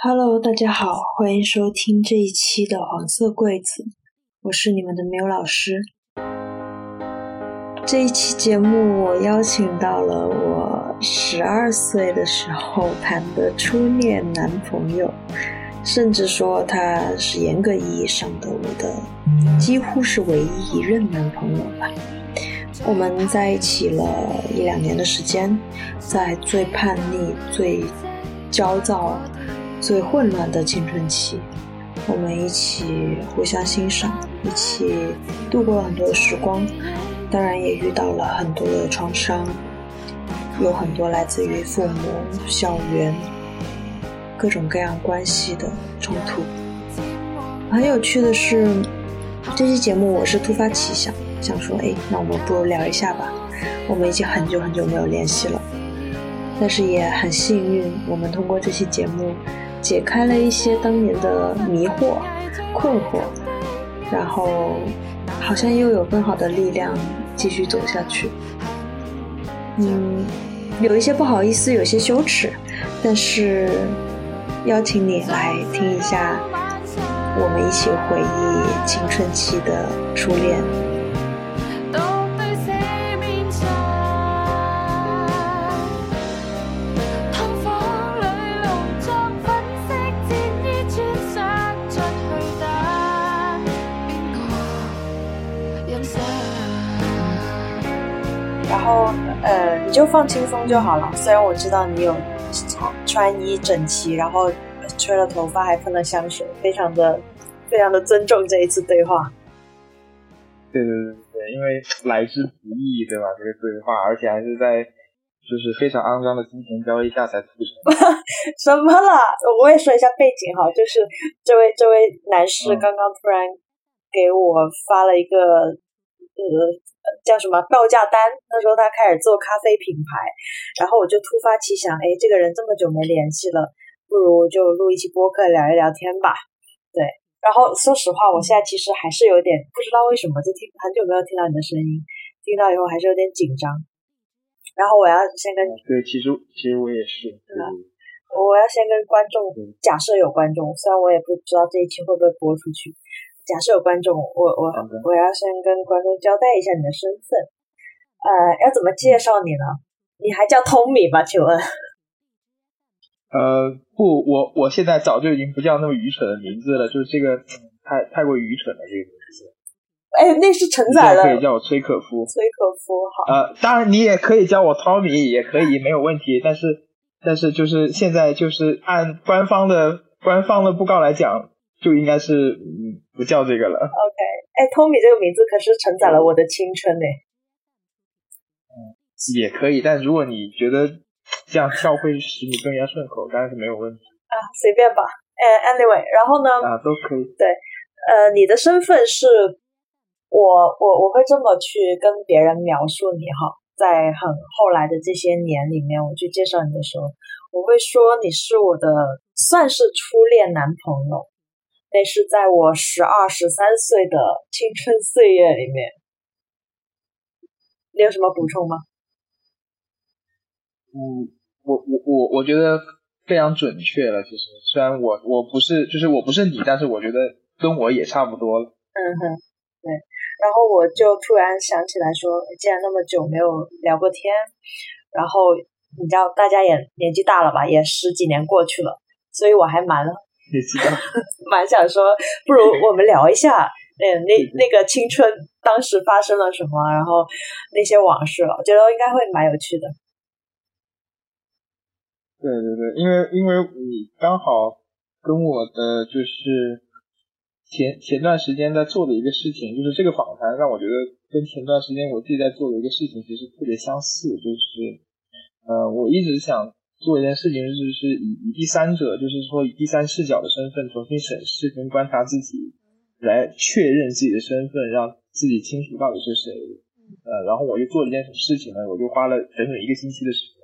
Hello，大家好，欢迎收听这一期的黄色柜子，我是你们的缪老师。这一期节目，我邀请到了我十二岁的时候谈的初恋男朋友，甚至说他是严格意义上的我的几乎是唯一一任男朋友吧。我们在一起了一两年的时间，在最叛逆、最焦躁。最混乱的青春期，我们一起互相欣赏，一起度过了很多的时光，当然也遇到了很多的创伤，有很多来自于父母、校园各种各样关系的冲突。很有趣的是，这期节目我是突发奇想，想说，哎，那我们不如聊一下吧。我们已经很久很久没有联系了，但是也很幸运，我们通过这期节目。解开了一些当年的迷惑、困惑，然后好像又有更好的力量继续走下去。嗯，有一些不好意思，有些羞耻，但是邀请你来听一下，我们一起回忆青春期的初恋。就放轻松就好了。虽然我知道你有穿衣整齐，然后吹了头发，还喷了香水，非常的非常的尊重这一次对话。对对对对，因为来之不易，对吧？这个对话，而且还是在就是非常肮脏的金钱交易下才促成。什么了？我也说一下背景哈，就是这位这位男士刚刚突然给我发了一个呃。叫什么报价单？那时候他开始做咖啡品牌，然后我就突发奇想，哎，这个人这么久没联系了，不如就录一期播客聊一聊天吧。对，然后说实话，我现在其实还是有点不知道为什么，就听很久没有听到你的声音，听到以后还是有点紧张。然后我要先跟对，其实其实我也是，对吧？我要先跟观众假设有观众，虽然我也不知道这一期会不会播出去。假设有观众，我我我要先跟观众交代一下你的身份，呃，要怎么介绍你呢？你还叫 Tommy 吧？请问？呃，不，我我现在早就已经不叫那么愚蠢的名字了，就是这个太太过愚蠢了这个名字。哎，那是承载了。可以叫我崔可夫。崔可夫，好。呃，当然你也可以叫我 Tommy，也可以没有问题，但是但是就是现在就是按官方的官方的布告来讲。就应该是嗯不叫这个了。OK，哎，Tommy 这个名字可是承载了我的青春呢。嗯，也可以，但如果你觉得这样叫会使你更加顺口，当然是没有问题。啊，随便吧。哎，Anyway，然后呢？啊，都可以。对，呃，你的身份是，我我我会这么去跟别人描述你哈，在很后来的这些年里面，我去介绍你的时候，我会说你是我的算是初恋男朋友。那是在我十二、十三岁的青春岁月里面，你有什么补充吗？嗯，我我我我觉得非常准确了。其实，虽然我我不是，就是我不是你，但是我觉得跟我也差不多了。嗯哼，对。然后我就突然想起来说，既然那么久没有聊过天，然后你知道大家也年纪大了吧，也十几年过去了，所以我还蛮。你知道，蛮想说，不如 我们聊一下，嗯，那那个青春当时发生了什么，然后那些往事了，我觉得应该会蛮有趣的。对对对，因为因为你刚好跟我的就是前前段时间在做的一个事情，就是这个访谈让我觉得跟前段时间我自己在做的一个事情其实特别相似，就是呃，我一直想。做一件事情就是是以以第三者，就是说以第三视角的身份重新审视跟观察自己，来确认自己的身份，让自己清楚到底是谁。呃，然后我就做了一件什么事情呢？我就花了整整一个星期的时间，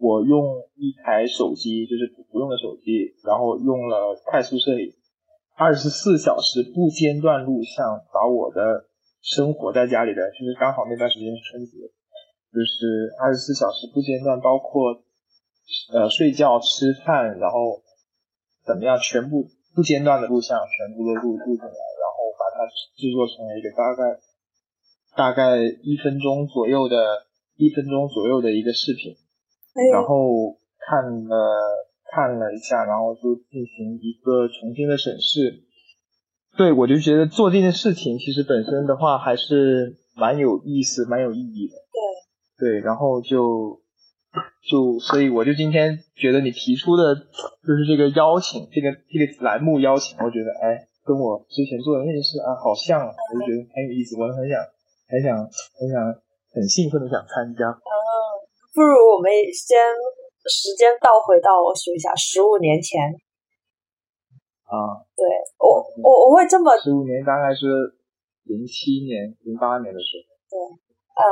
我用一台手机，就是不用的手机，然后用了快速摄影，二十四小时不间断录像，把我的生活在家里的，就是刚好那段时间是春节，就是二十四小时不间断，包括。呃，睡觉、吃饭，然后怎么样全部不间断的录像，全部都录录进来，然后把它制作成了一个大概大概一分钟左右的一分钟左右的一个视频，然后看了看了一下，然后就进行一个重新的审视。对我就觉得做这件事情其实本身的话还是蛮有意思、蛮有意义的。对对，然后就。就所以我就今天觉得你提出的，就是这个邀请，这个这个栏目邀请，我觉得哎，跟我之前做的那件事啊，好像，我就觉得很有意思，我很想，很想，很想，很兴奋的想参加。嗯，不如我们先时间倒回到我数一下，十五年前。啊，对我我我会这么，十五年大概是零七年、零八年的时候。对。嗯，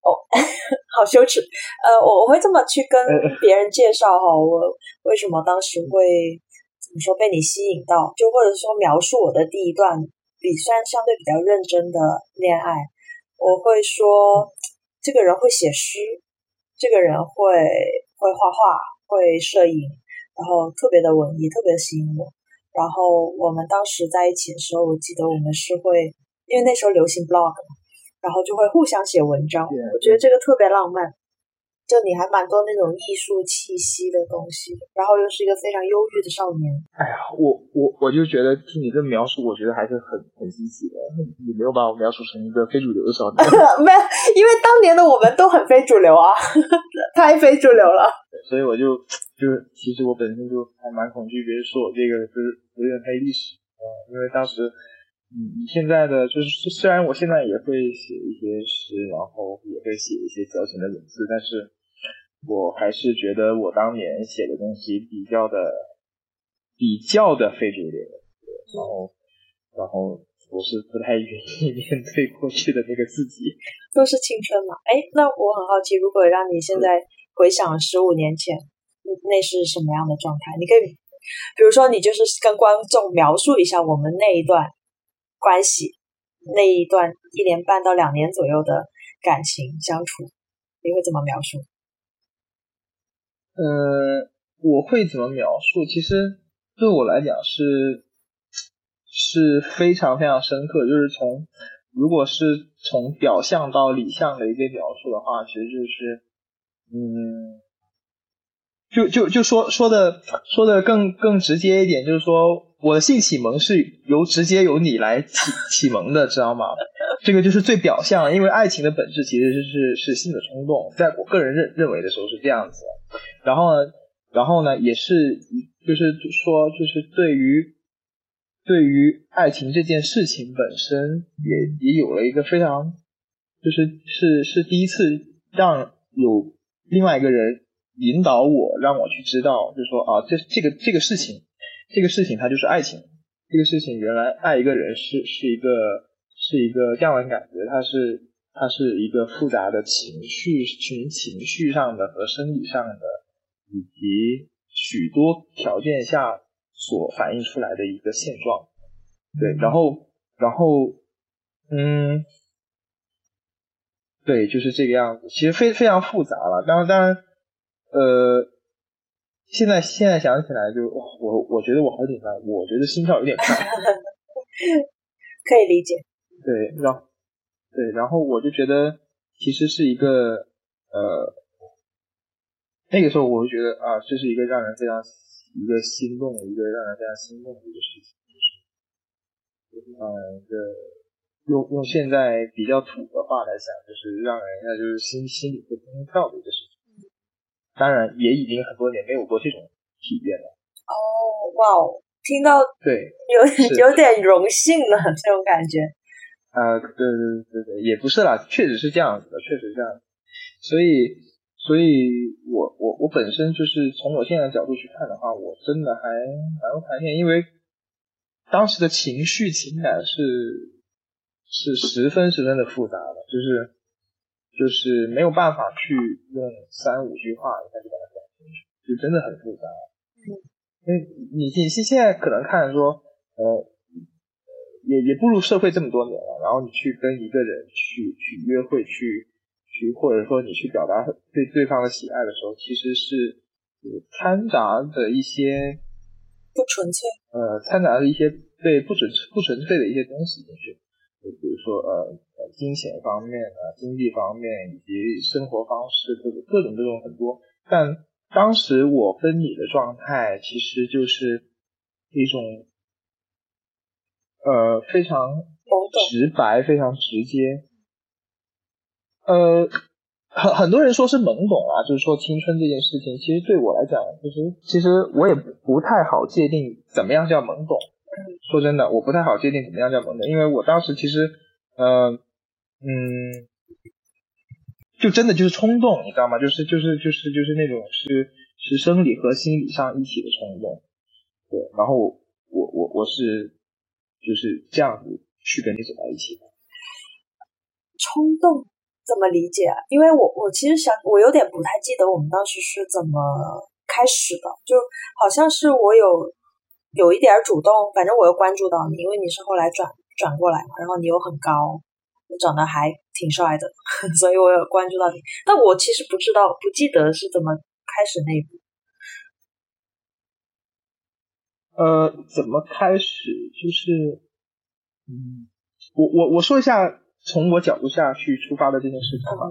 哦，好羞耻。呃，我我会这么去跟 别人介绍哈，我为什么当时会怎么说被你吸引到，就或者说描述我的第一段比算相对比较认真的恋爱，我会说这个人会写诗，这个人会会画画，会摄影，然后特别的文艺，特别吸引我。然后我们当时在一起的时候，我记得我们是会，因为那时候流行 blog。然后就会互相写文章，我觉得这个特别浪漫。就你还蛮多那种艺术气息的东西，然后又是一个非常忧郁的少年。哎呀，我我我就觉得听你这描述，我觉得还是很很积极的。你没有把我描述成一个非主流的少年。没有，因为当年的我们都很非主流啊，太非主流了。所以我就就是，其实我本身就还蛮恐惧别人说我这个就是有点黑历史啊，因为当时。嗯，现在的就是，虽然我现在也会写一些诗，然后也会写一些矫情的文字，但是我还是觉得我当年写的东西比较的比较的非主流，然后然后我是不太愿意面对过去的那个自己。都是青春嘛，哎，那我很好奇，如果让你现在回想十五年前，那是什么样的状态？你可以，比如说你就是跟观众描述一下我们那一段。关系那一段一年半到两年左右的感情相处，你会怎么描述？呃，我会怎么描述？其实对我来讲是是非常非常深刻。就是从如果是从表象到里象的一个描述的话，其实就是嗯，就就就说说的说的更更直接一点，就是说。我的性启蒙是由直接由你来启启蒙的，知道吗？这个就是最表象，因为爱情的本质其实是是是性的冲动，在我个人认认为的时候是这样子。然后呢，然后呢，也是就是说，就是对于对于爱情这件事情本身，也也有了一个非常，就是是是第一次让有另外一个人引导我，让我去知道，就是说啊，这这个这个事情。这个事情它就是爱情，这个事情原来爱一个人是是一个是一个这样的感觉，它是它是一个复杂的情绪群情绪上的和生理上的，以及许多条件下所反映出来的一个现状。对，然后然后嗯，对，就是这个样子，其实非非常复杂了。当然当然，呃。现在现在想起来就我我觉得我好紧张，我觉得心跳有点快，可以理解。对，然后对，然后我就觉得其实是一个呃，那个时候我就觉得啊，这是一个让人非常一个心动，一个让人非常心动的一个事情，就是嗯，一个用用现在比较土的话来讲，就是让人家就是心心里会砰砰跳的一个事情。当然，也已经很多年没有过这种体验了。哦，哇哦，听到对，有 有点荣幸了这种感觉。啊，对对对对，也不是啦，确实是这样子的，确实这样。所以，所以我我我本身就是从我现在的角度去看的话，我真的还蛮怀念，因为当时的情绪情感是是十分十分的复杂的，就是。就是没有办法去用三五句话一下就把它讲清楚，就真的很复杂。嗯，因为你你现现在可能看说，呃，也也步入社会这么多年了，然后你去跟一个人去去约会，去去或者说你去表达对对方的喜爱的时候，其实是掺杂着一些不纯粹，呃，掺杂着一些对不纯不纯粹的一些东西进去，就比如说呃呃金钱方面啊、经济方面以及生活方式各种各种各种很多。但当时我跟你的状态其实就是一种呃非常直白、非常直接，呃。很很多人说是懵懂啊，就是说青春这件事情，其实对我来讲，其实其实我也不太好界定怎么样叫懵懂。说真的，我不太好界定怎么样叫懵懂，因为我当时其实，呃，嗯，就真的就是冲动，你知道吗？就是就是就是就是那种是是生理和心理上一起的冲动。对，然后我我我是就是这样子去跟你走在一起的。冲动。怎么理解？因为我我其实想，我有点不太记得我们当时是怎么开始的，就好像是我有有一点主动，反正我又关注到你，因为你是后来转转过来嘛，然后你又很高，长得还挺帅的，所以我有关注到你。但我其实不知道，不记得是怎么开始那一步。呃，怎么开始？就是，嗯，我我我说一下。从我角度下去出发的这件事情吧，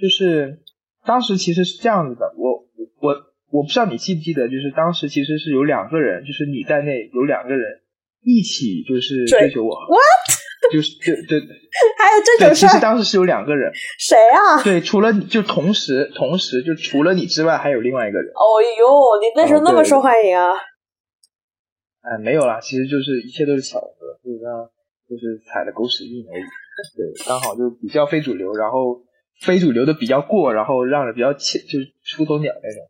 就是当时其实是这样子的，我我我不知道你记不记得，就是当时其实是有两个人，就是你在内有两个人一起就是追求我，what？就是就就 还有这种事，其实当时是有两个人，谁啊？对，除了就同时同时就除了你之外还有另外一个人。哦呦，你那时候那么受欢迎啊？哎，没有啦，其实就是一切都是巧合，就是就是踩了狗屎运而已。对，刚好就比较非主流，然后非主流的比较过，然后让人比较切，就是出头鸟那种。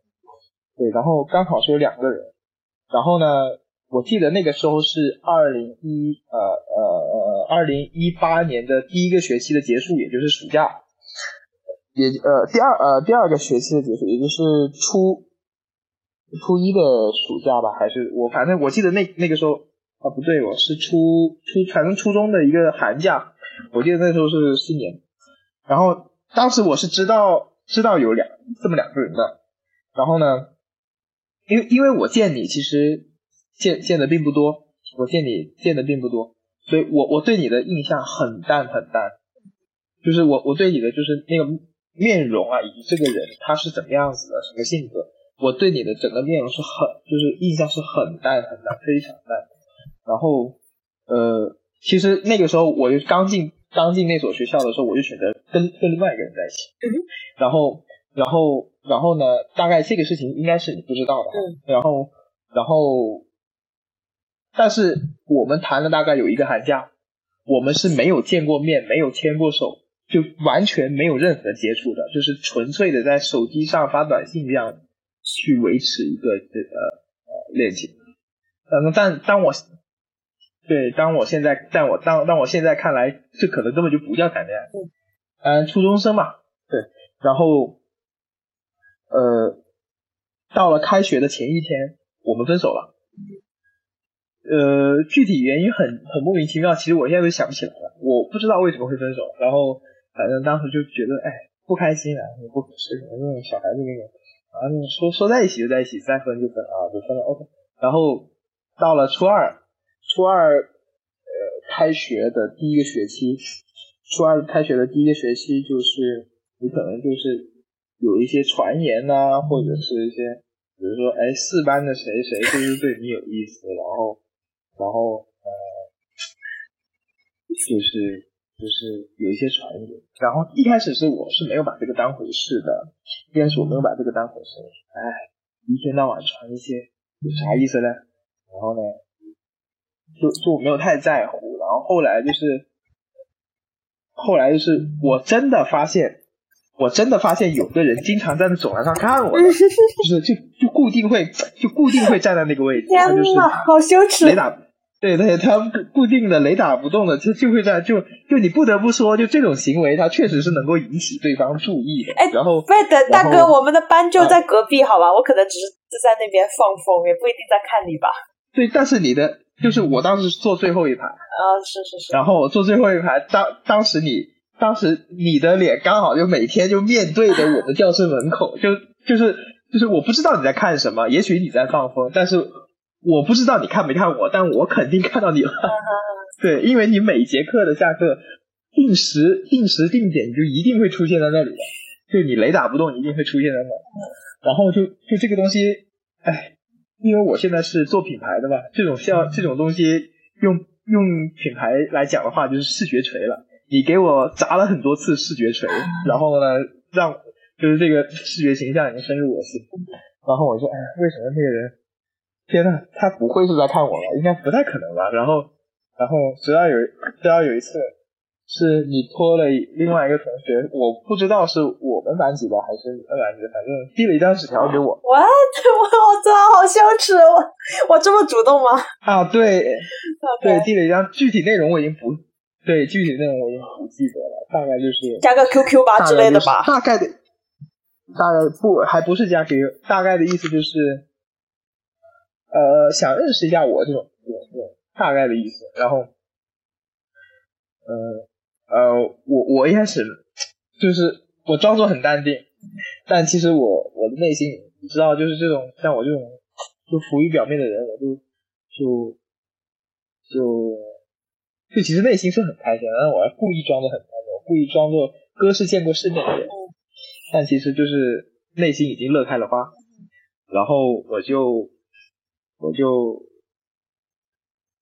对，然后刚好是有两个人，然后呢，我记得那个时候是二零一呃呃呃二零一八年的第一个学期的结束，也就是暑假，也呃第二呃第二个学期的结束，也就是初初一的暑假吧，还是我反正我记得那那个时候啊不对，我是初初反正初中的一个寒假。我记得那时候是新年，然后当时我是知道知道有两这么两个人的，然后呢，因为因为我见你其实见见的并不多，我见你见的并不多，所以我我对你的印象很淡很淡，就是我我对你的就是那个面容啊，以及这个人他是怎么样子的，什么性格，我对你的整个面容是很就是印象是很淡很淡，非常淡，然后呃。其实那个时候，我就刚进刚进那所学校的时候，我就选择跟跟另外一个人在一起。然后，然后，然后呢？大概这个事情应该是你不知道的。嗯。然后，然后，但是我们谈了大概有一个寒假，我们是没有见过面，没有牵过手，就完全没有任何接触的，就是纯粹的在手机上发短信这样去维持一个这个呃恋情。嗯，但当我。对，当我现在，但我当当我现在看来，这可能根本就不叫谈恋爱。嗯，初中生嘛。对，然后，呃，到了开学的前一天，我们分手了。呃，具体原因很很莫名其妙，其实我现在都想不起来了。我不知道为什么会分手，然后反正当时就觉得，哎，不开心啊，也不合适，那种小孩子那种，啊，说说在一起就在一起，再分就分啊，就分了 OK。然后到了初二。初二，呃，开学的第一个学期，初二开学的第一个学期，就是你可能就是有一些传言呐，或者是一些，比如说，哎，四班的谁谁就是对你有意思，然后，然后，呃，就是就是有一些传言，然后一开始是我是没有把这个当回事的，一开始我没有把这个当回事，哎，一天到晚传一些有啥意思呢？然后呢？就就没有太在乎，然后后来就是，后来就是我真的发现，我真的发现有个人经常在那走廊上看我，就是就就固定会就固定会站在那个位置，天就是好羞耻，雷打对对，他固定的雷打不动的就就会在就就你不得不说，就这种行为，他确实是能够引起对方注意的。哎，然后贝德大哥，我们的班就在隔壁，好吧？我可能只是在那边放风，也不一定在看你吧。对，但是你的。就是我当时坐最后一排啊，是是是。然后我坐最后一排，当当时你当时你的脸刚好就每天就面对着我的教室门口，就就是就是我不知道你在看什么，也许你在放风，但是我不知道你看没看我，但我肯定看到你了。对，因为你每节课的下课定时、定时定点，你就一定会出现在那里的，就你雷打不动，一定会出现在那。然后就就这个东西，哎，因为我现在是做品牌的嘛，这种像这种东西，用用品牌来讲的话，就是视觉锤了。你给我砸了很多次视觉锤，然后呢，让就是这个视觉形象已经深入我心。然后我说，哎，为什么那个人？天呐，他不会是在看我吧？应该不太可能吧？然后，然后直到有直到有一次。是你拖了另外一个同学，我不知道是我们班级的还是你们班级的，反正递了一张纸条给我。What？我我操好羞耻，我我这么主动吗？啊，对，对，递了一张，具体内容我已经不，对，具体内容我就不记得了，大概就是加个 QQ 吧之类的吧。大概的，大概不还不是加 QQ，大概的意思就是，呃，想认识一下我这种，大概的意思，然后，呃。呃，我我一开始就是我装作很淡定，但其实我我的内心你知道，就是这种像我这种就浮于表面的人，我就就就就其实内心是很开心，但是我还故意装作很开心，我故意装作哥是见过世面的人，但其实就是内心已经乐开了花，然后我就我就。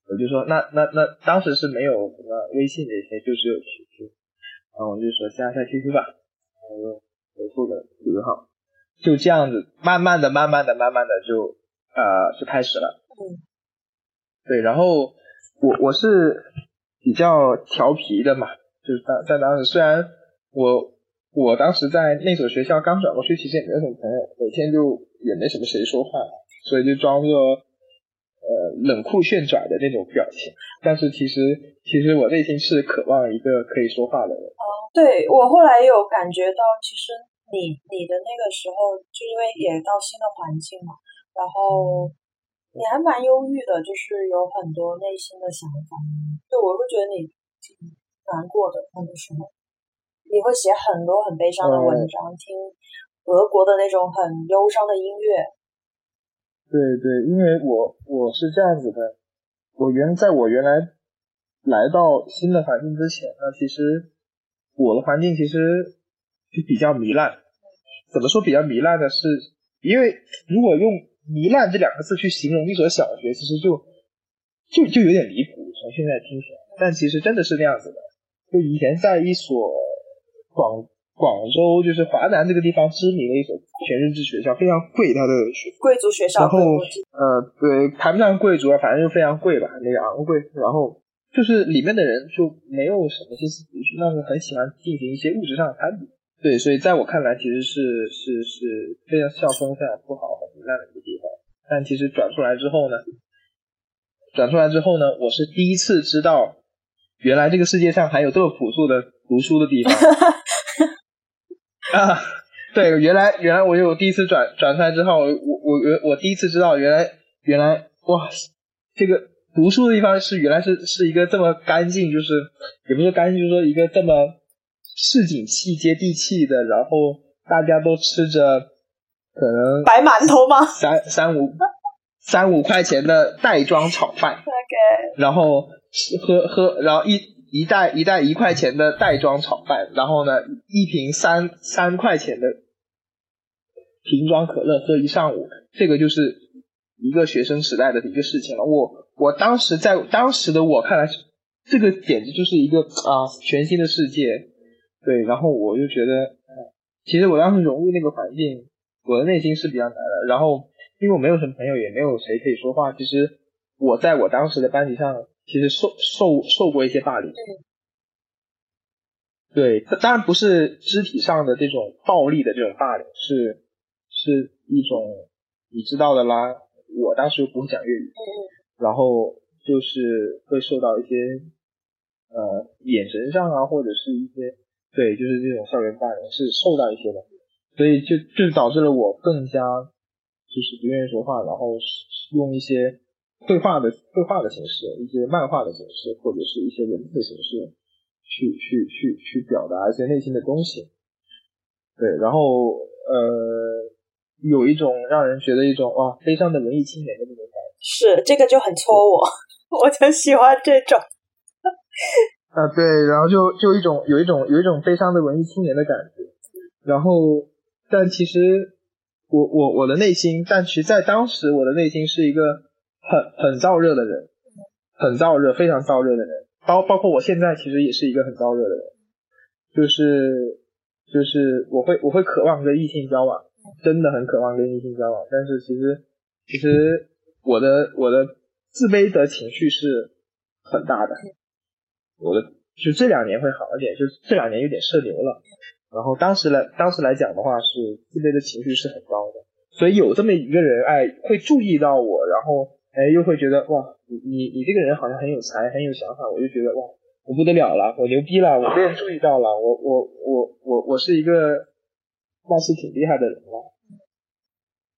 我就说，那那那当时是没有什么微信这些，就只有 QQ，然后我就说加一下 QQ 吧，然后就回复了几个号，就这样子，慢慢的、慢慢的、慢慢的就呃就开始了。嗯。对，然后我我是比较调皮的嘛，就是当在当时，虽然我我当时在那所学校刚转过去，其实也没有什么朋友，每天就也没什么谁说话，所以就装作。呃，冷酷炫拽的那种表情，但是其实其实我内心是渴望一个可以说话的人。哦，对我后来有感觉到，其实你你的那个时候，就因为也到新的环境嘛，然后你还蛮忧郁的，就是有很多内心的想法。对我会觉得你挺难过的那个时候，你会写很多很悲伤的文章，听俄国的那种很忧伤的音乐。对对，因为我我是这样子的，我原在我原来来到新的环境之前呢，其实我的环境其实就比较糜烂。怎么说比较糜烂呢？是因为如果用糜烂这两个字去形容一所小学，其实就就就有点离谱。从现在听起来，但其实真的是那样子的。就以前在一所广。广州就是华南这个地方知名的一所全日制学校，非常贵，它的学贵族学校。然后呃，对，谈不上贵族啊，反正就非常贵吧，那个昂贵。然后就是里面的人就没有什么心思读书，但是很喜欢进行一些物质上的攀比。对，所以在我看来，其实是是是非常校风非常不好、很烂的一个地方。但其实转出来之后呢，转出来之后呢，我是第一次知道，原来这个世界上还有这么朴素的读书的地方。啊，对，原来原来我有第一次转转出来之后，我我我我第一次知道，原来原来哇，这个读书的地方是原来是是一个这么干净，就是也不是干净，就是说一个这么市井气、接地气的，然后大家都吃着可能白馒头吗？三三五三五块钱的袋装炒饭，OK，然后喝喝，然后一。一袋一袋一块钱的袋装炒饭，然后呢，一瓶三三块钱的瓶装可乐喝一上午，这个就是一个学生时代的一个事情了。我我当时在当时的我看来，这个简直就是一个啊全新的世界。对，然后我就觉得，其实我当时融入那个环境，我的内心是比较难的。然后因为我没有什么朋友，也没有谁可以说话，其实我在我当时的班级上。其实受受受过一些霸凌，对，当然不是肢体上的这种暴力的这种霸凌，是是一种你知道的啦。我当时又不会讲粤语，然后就是会受到一些呃眼神上啊，或者是一些对，就是这种校园霸凌是受到一些的，所以就就导致了我更加就是不愿意说话，然后用一些。绘画的绘画的形式，一些漫画的形式，或者是一些文字的形式，去去去去表达一些内心的东西。对，然后呃，有一种让人觉得一种哇，悲伤的文艺青年的那种感觉。是这个就很戳我，我就喜欢这种。啊，对，然后就就一种有一种有一种悲伤的文艺青年的感觉，然后但其实我我我的内心，但其实在当时我的内心是一个很很燥热的人，很燥热，非常燥热的人，包包括我现在其实也是一个很燥热的人，就是就是我会我会渴望跟异性交往，真的很渴望跟异性交往，但是其实其实我的我的自卑的情绪是很大的。我的就这两年会好一点，就这两年有点社牛了。然后当时来当时来讲的话，是自卑的情绪是很高的。所以有这么一个人，哎，会注意到我，然后哎，又会觉得哇，你你你这个人好像很有才，很有想法，我就觉得哇，我不得了了，我牛逼了，我被人注意到了，我我我我我是一个貌似挺厉害的人了。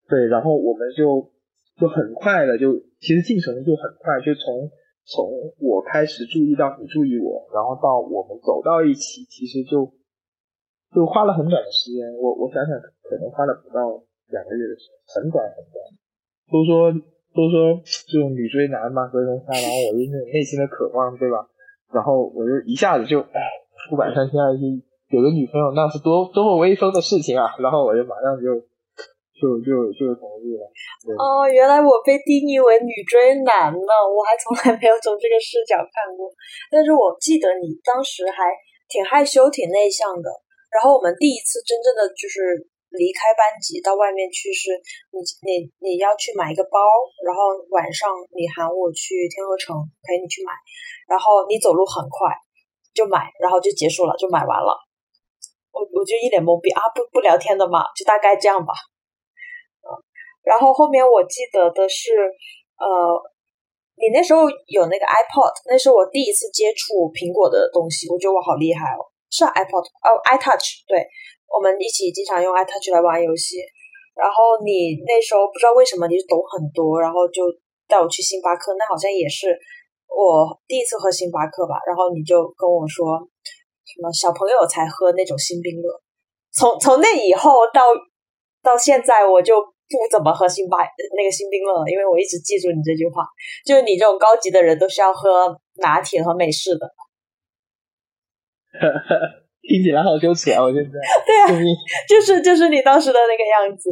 对，然后我们就就很快的就，其实进程就很快，就从。从我开始注意到你注意我，然后到我们走到一起，其实就就花了很短的时间。我我想想，可能花了不到两个月的时间，很短很短。都说都说这种女追男嘛，隔层纱，然后我就那种内心的渴望，对吧？然后我就一下子就哎，出版三千二一有个女朋友，那是多多么威风的事情啊！然后我就马上就。就就就同意了。哦，原来我被定义为女追男呢，我还从来没有从这个视角看过。但是我记得你当时还挺害羞、挺内向的。然后我们第一次真正的就是离开班级到外面去，是你你 你要去买一个包，然后晚上你喊我去天河城陪你去买，然后你走路很快就买，然后就结束了，就买完了。我我就一脸懵逼啊，不不聊天的嘛，就大概这样吧。然后后面我记得的是，呃，你那时候有那个 iPod，那是我第一次接触苹果的东西，我觉得我好厉害哦。是 iPod 哦，iTouch，对，我们一起经常用 iTouch 来玩游戏。然后你那时候不知道为什么你懂很多，然后就带我去星巴克，那好像也是我第一次喝星巴克吧。然后你就跟我说，什么小朋友才喝那种星冰乐。从从那以后到到现在，我就。不怎么喝星巴那个星冰乐，因为我一直记住你这句话，就是你这种高级的人都是要喝拿铁和美式的。听起来好羞耻啊！我现在 对啊，就是 就是你当时的那个样子。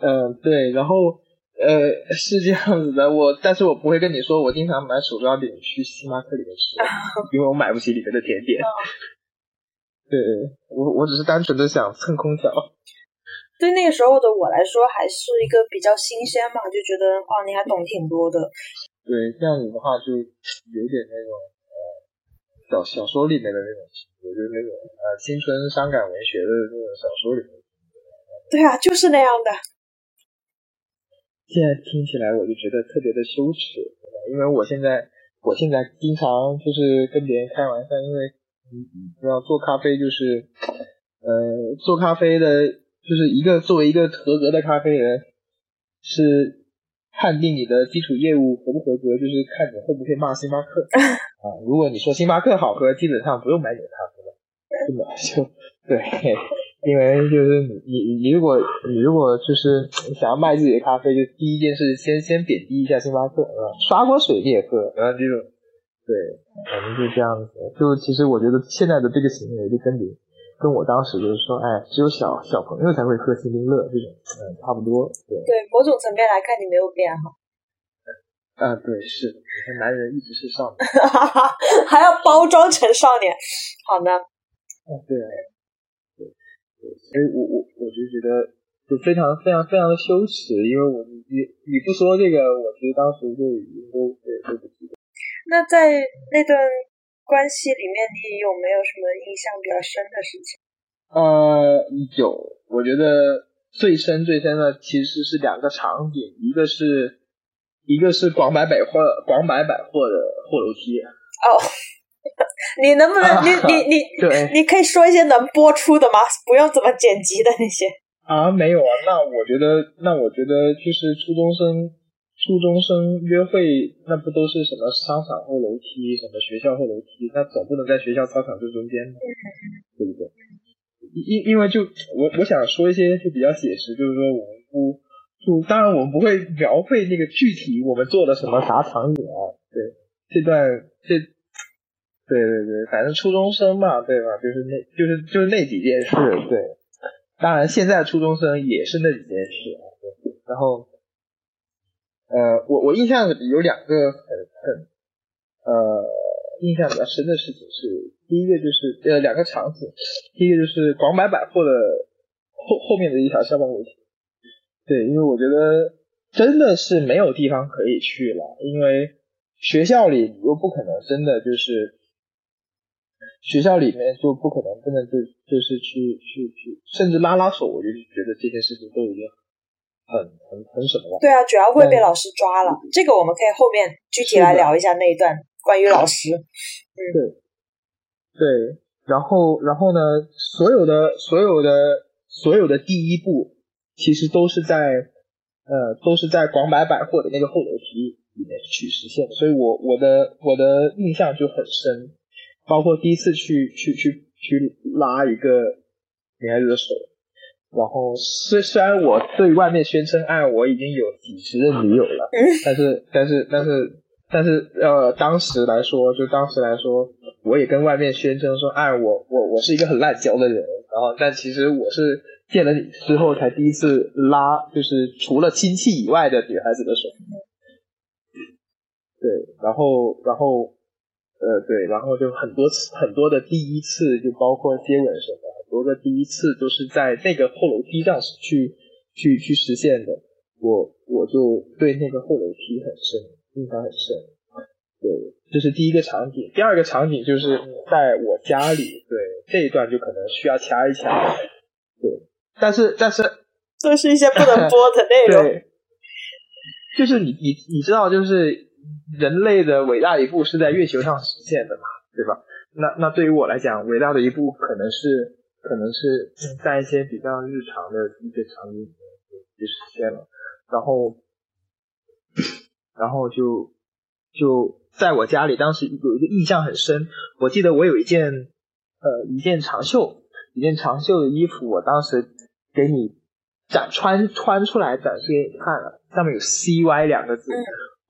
嗯，对，然后呃是这样子的，我但是我不会跟你说，我经常买手抓饼去星巴克里面吃，因为我买不起里面的甜点。对，我我只是单纯的想蹭空调。对那个时候的我来说，还是一个比较新鲜嘛，就觉得哦，你还懂挺多的。对，这样子的话就有点那种呃小小说里面的那种情节，就是那种呃青春伤感文学的那种小说里面。对啊，就是那样的。现在听起来我就觉得特别的羞耻，因为我现在我现在经常就是跟别人开玩笑，因为你你知道做咖啡就是呃做咖啡的。就是一个作为一个合格的咖啡人，是判定你的基础业务合不合格，就是看你会不会骂星巴克 啊。如果你说星巴克好喝，基本上不用买你的咖啡了，真的就对，因为就是你你你如果你如果就是想要卖自己的咖啡，就第一件事先先贬低一下星巴克啊，刷锅水你也喝，然后这种对，反正就这样子。就其实我觉得现在的这个行为就跟你。跟我当时就是说，哎，只有小小朋友才会喝星冰乐这种，嗯，差不多。对，对，某种层面来看，你没有变哈。啊，对，是，你看，男人一直是少年，还要包装成少年，好呢。啊，对，对，对，所以我我我就觉得就非常非常非常的羞耻，因为我你你不说这个，我其实当时就已经都对对不记得。那在那段。关系里面，你有没有什么印象比较深的事情？呃，有，我觉得最深最深的其实是两个场景，一个是一个是广百百货广百百货的货楼梯。哦，你能不能你 你你对，你可以说一些能播出的吗？不用怎么剪辑的那些。啊，没有啊，那我觉得，那我觉得就是初中生。初中生约会，那不都是什么商场后楼梯，什么学校后楼梯？那总不能在学校操场最中间吧？对不对？因因为就我我想说一些就比较写实，就是说我们初初就当然我们不会描绘那个具体我们做了什么啥场景啊，对，这段这，对对对，反正初中生嘛，对吧？就是那就是就是那几件事，对，当然现在初中生也是那几件事，对，然后，呃，我我印象里有两个很很呃印象比较深的事情是，第一个就是呃两个场景，第一个就是广百百货的后后面的一条下班楼梯。对，因为我觉得真的是没有地方可以去了，因为学校里你又不可能真的就是学校里面就不可能真的就就是去去去，甚至拉拉手，我就觉得这件事情都已经很很很什么了。对啊，主要会被老师抓了，这个我们可以后面具体来聊一下那一段关于老师。嗯，对，对，然后然后呢，所有的所有的所有的第一步。其实都是在，呃，都是在广百百货的那个后楼梯里面去实现的，所以我我的我的印象就很深，包括第一次去去去去拉一个女孩子的手，然后虽虽然我对外面宣称哎我已经有几十任女友了，但是但是但是但是呃当时来说就当时来说我也跟外面宣称说哎我我我是一个很滥交的人，然后但其实我是。见了你之后，才第一次拉，就是除了亲戚以外的女孩子的手。对，然后，然后，呃，对，然后就很多次，很多的第一次，就包括接吻什么，很多个第一次都是在那个后楼梯上去，去，去实现的。我，我就对那个后楼梯很深，印象很深。对，这是第一个场景。第二个场景就是在我家里，对这一段就可能需要掐一掐。对。但是，但是，都是一些不能播的内容。对，就是你，你，你知道，就是人类的伟大一步是在月球上实现的嘛，对吧？那，那对于我来讲，伟大的一步可能是，可能是在一些比较日常的一些场景里面就实现了。然后，然后就，就在我家里，当时有一个印象很深。我记得我有一件，呃，一件长袖，一件长袖的衣服，我当时。给你展穿穿出来展示给你看了，上面有 C Y 两个字。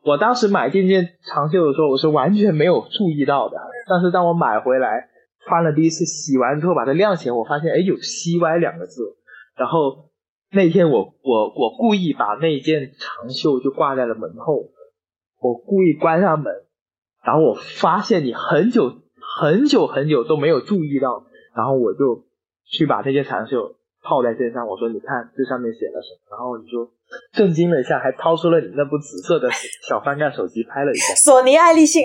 我当时买这件长袖的时候，我是完全没有注意到的。但是当我买回来穿了第一次，洗完之后把它晾起来，我发现哎有 C Y 两个字。然后那天我我我故意把那件长袖就挂在了门后，我故意关上门，然后我发现你很久很久很久都没有注意到，然后我就去把那件长袖。套在身上，我说你看这上面写了什么，然后你就震惊了一下，还掏出了你那部紫色的小翻盖手机拍了一下。索尼爱立信，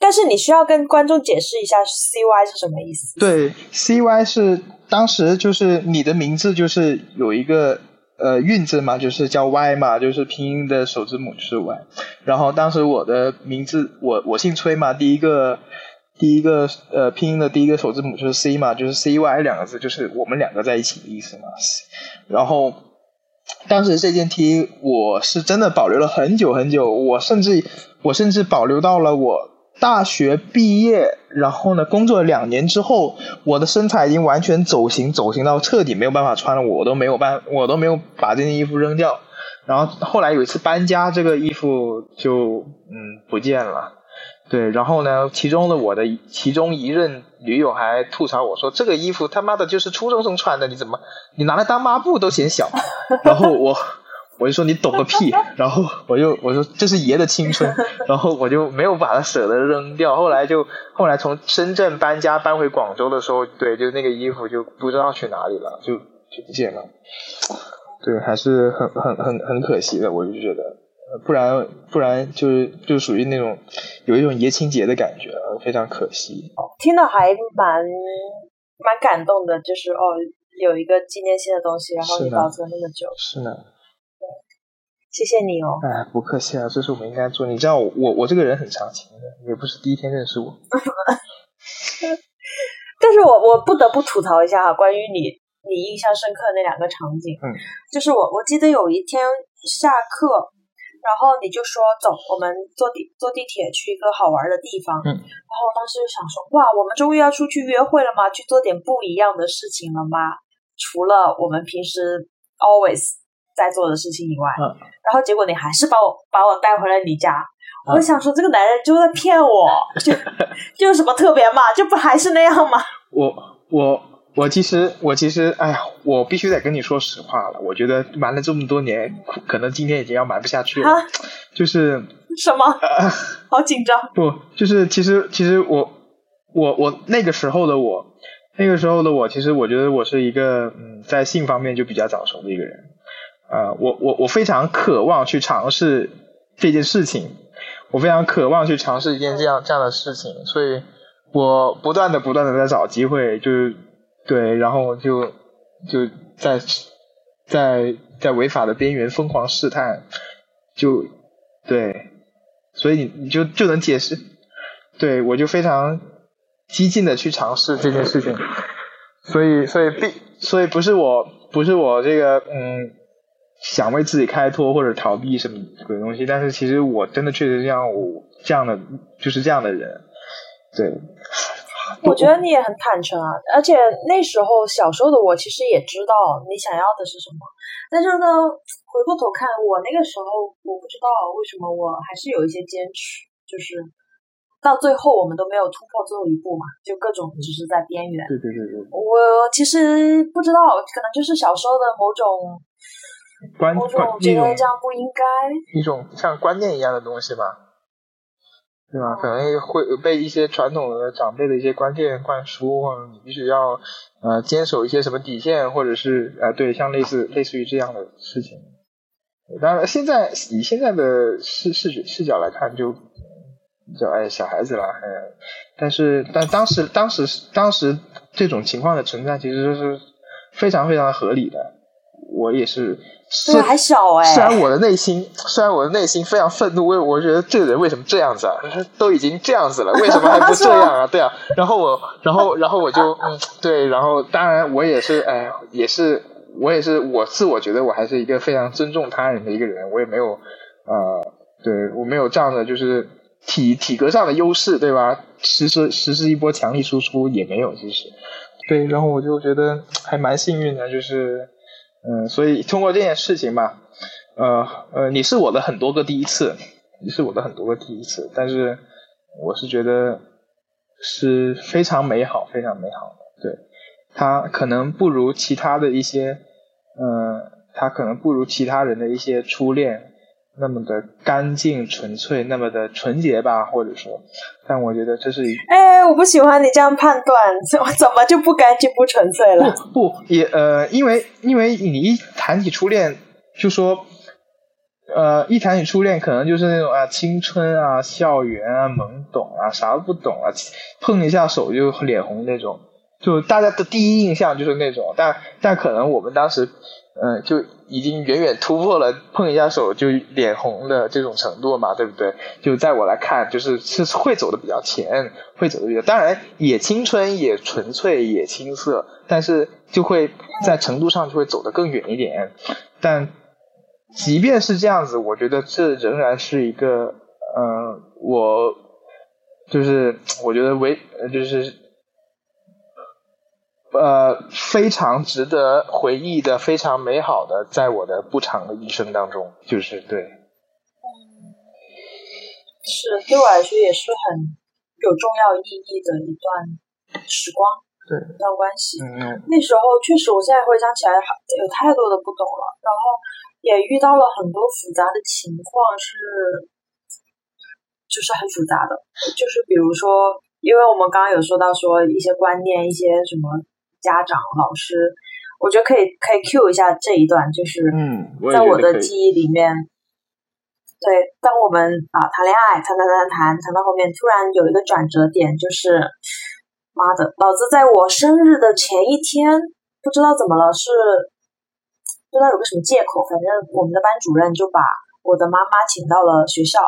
但是你需要跟观众解释一下 CY 是什么意思？对，CY 是当时就是你的名字就是有一个呃韵字嘛，就是叫 Y 嘛，就是拼音的首字母就是 Y，然后当时我的名字我我姓崔嘛，第一个。第一个呃拼音的第一个首字母就是 C 嘛，就是 C Y 两个字，就是我们两个在一起的意思嘛。然后当时这件 T 我是真的保留了很久很久，我甚至我甚至保留到了我大学毕业，然后呢工作两年之后，我的身材已经完全走形，走形到彻底没有办法穿了，我都没有办，我都没有把这件衣服扔掉。然后后来有一次搬家，这个衣服就嗯不见了。对，然后呢？其中的我的其中一任女友还吐槽我说：“这个衣服他妈的就是初中生穿的，你怎么你拿来当抹布都嫌小？”然后我我就说：“你懂个屁！”然后我就我说：“这是爷的青春。”然后我就没有把它舍得扔掉。后来就后来从深圳搬家搬回广州的时候，对，就那个衣服就不知道去哪里了，就就不见了。对，还是很很很很可惜的，我就觉得。不然不然就是就属于那种有一种爷青结的感觉，非常可惜。听到还蛮蛮感动的，就是哦，有一个纪念性的东西，然后你保存那么久。是呢。对，谢谢你哦。哎，不客气啊，这是我们应该做。你知道我我这个人很长情的，也不是第一天认识我。但是我我不得不吐槽一下哈，关于你你印象深刻的那两个场景。嗯。就是我我记得有一天下课。然后你就说走，我们坐地坐地铁去一个好玩的地方。嗯。然后我当时就想说，哇，我们终于要出去约会了吗？去做点不一样的事情了吗？除了我们平时 always 在做的事情以外，嗯然后结果你还是把我把我带回了你家。嗯我想说，这个男人就在骗我，就 就有什么特别嘛？就不还是那样吗？我我我其实我其实哎呀，我必须得跟你说实话了。我觉得瞒了这么多年，可能今天已经要瞒不下去了。啊，就是什么？呃，好紧张。不，就是其实其实我我我那个时候的我，那个时候的我，其实我觉得我是一个嗯，在性方面就比较早熟的一个人。呃，我我我非常渴望去尝试这件事情，我非常渴望去尝试一件这样这样的事情，所以我不断的不断的在找机会，就是对，然后就就在在在违法的边缘疯狂试探，就对，所以你你就就能解释，对我就非常激进的去尝试这件事情，所以所以必所以不是我不是我这个嗯想为自己开脱或者逃避什么鬼东西，但是其实我真的确实这样我这样的就是这样的人，对，我觉得你也很坦诚啊，而且那时候小时候的我其实也知道你想要的是什么，但是呢，回过头看我那个时候，我不知道为什么我还是有一些坚持，就是到最后我们都没有突破最后一步嘛，就各种只是在边缘。对对对对，我其实不知道，可能就是小时候的某种观种种觉得这样不应该。一种像观念一样的东西吧，对吧？可能会被一些传统的长辈的一些观念灌输，或者你必须要呃坚守一些什么底线，或者是呃对，像类似类似于这样的事情。当然，现在以现在的视视觉视角来看就，就哎小孩子了，哎，但是但当时当时当时这种情况的存在，其实是非常非常合理的。我也是，对，还小哎、虽然我的内心，虽然我的内心非常愤怒，为我觉得这个人为什么这样子啊？都已经这样子了，为什么还不这样啊？对啊，然后我，然后，然后我就，嗯，对，然后当然我也是，哎，也是，我也是，我自我觉得我还是一个非常尊重他人的一个人，我也没有，呃，对我没有这样的就是体体格上的优势，对吧？实施实施一波强力输出也没有，其实，对，然后我就觉得还蛮幸运的，就是。嗯，所以通过这件事情吧，呃呃，你是我的很多个第一次，你是我的很多个第一次，但是我是觉得是非常美好、非常美好的。对，它可能不如其他的一些，嗯、呃，它可能不如其他人的一些初恋那么的干净纯粹，那么的纯洁吧，或者说，但我觉得这是一哎，我不喜欢你这样判断，怎么怎么就不干净不纯粹了？不也呃，因为因为你一谈起初恋，就说，呃，一谈起初恋，可能就是那种啊青春啊、校园啊、懵懂啊、啥都不懂啊，碰一下手就脸红那种，就大家的第一印象就是那种，但但可能我们当时，嗯、就已经远远突破了碰一下手就脸红的这种程度嘛，对不对？就在我来看，就是是会走的比较前，会走的比较，当然也青春，也纯粹，也青涩，但是就会在程度上就会走得更远一点。但即便是这样子，我觉得这仍然是一个，呃，我就是我觉得为就是。呃，非常值得回忆的，非常美好的，在我的不长的一生当中，就是对，是对我来说也是很有重要意义的一段时光，对。一段关系。嗯嗯。那时候确实，我现在回想起来，有太多的不懂了，然后也遇到了很多复杂的情况，是就是很复杂的，就是比如说，因为我们刚刚有说到说一些观念，一些什么家长、老师，我觉得可以可以 cue 一下这一段，就是嗯，在我的记忆里面，对，当我们啊谈恋爱，谈谈谈谈谈到后面，突然有一个转折点，就是妈的，老子在我生日的前一天，不知道怎么了，是不知道有个什么借口，反正我们的班主任就把我的妈妈请到了学校，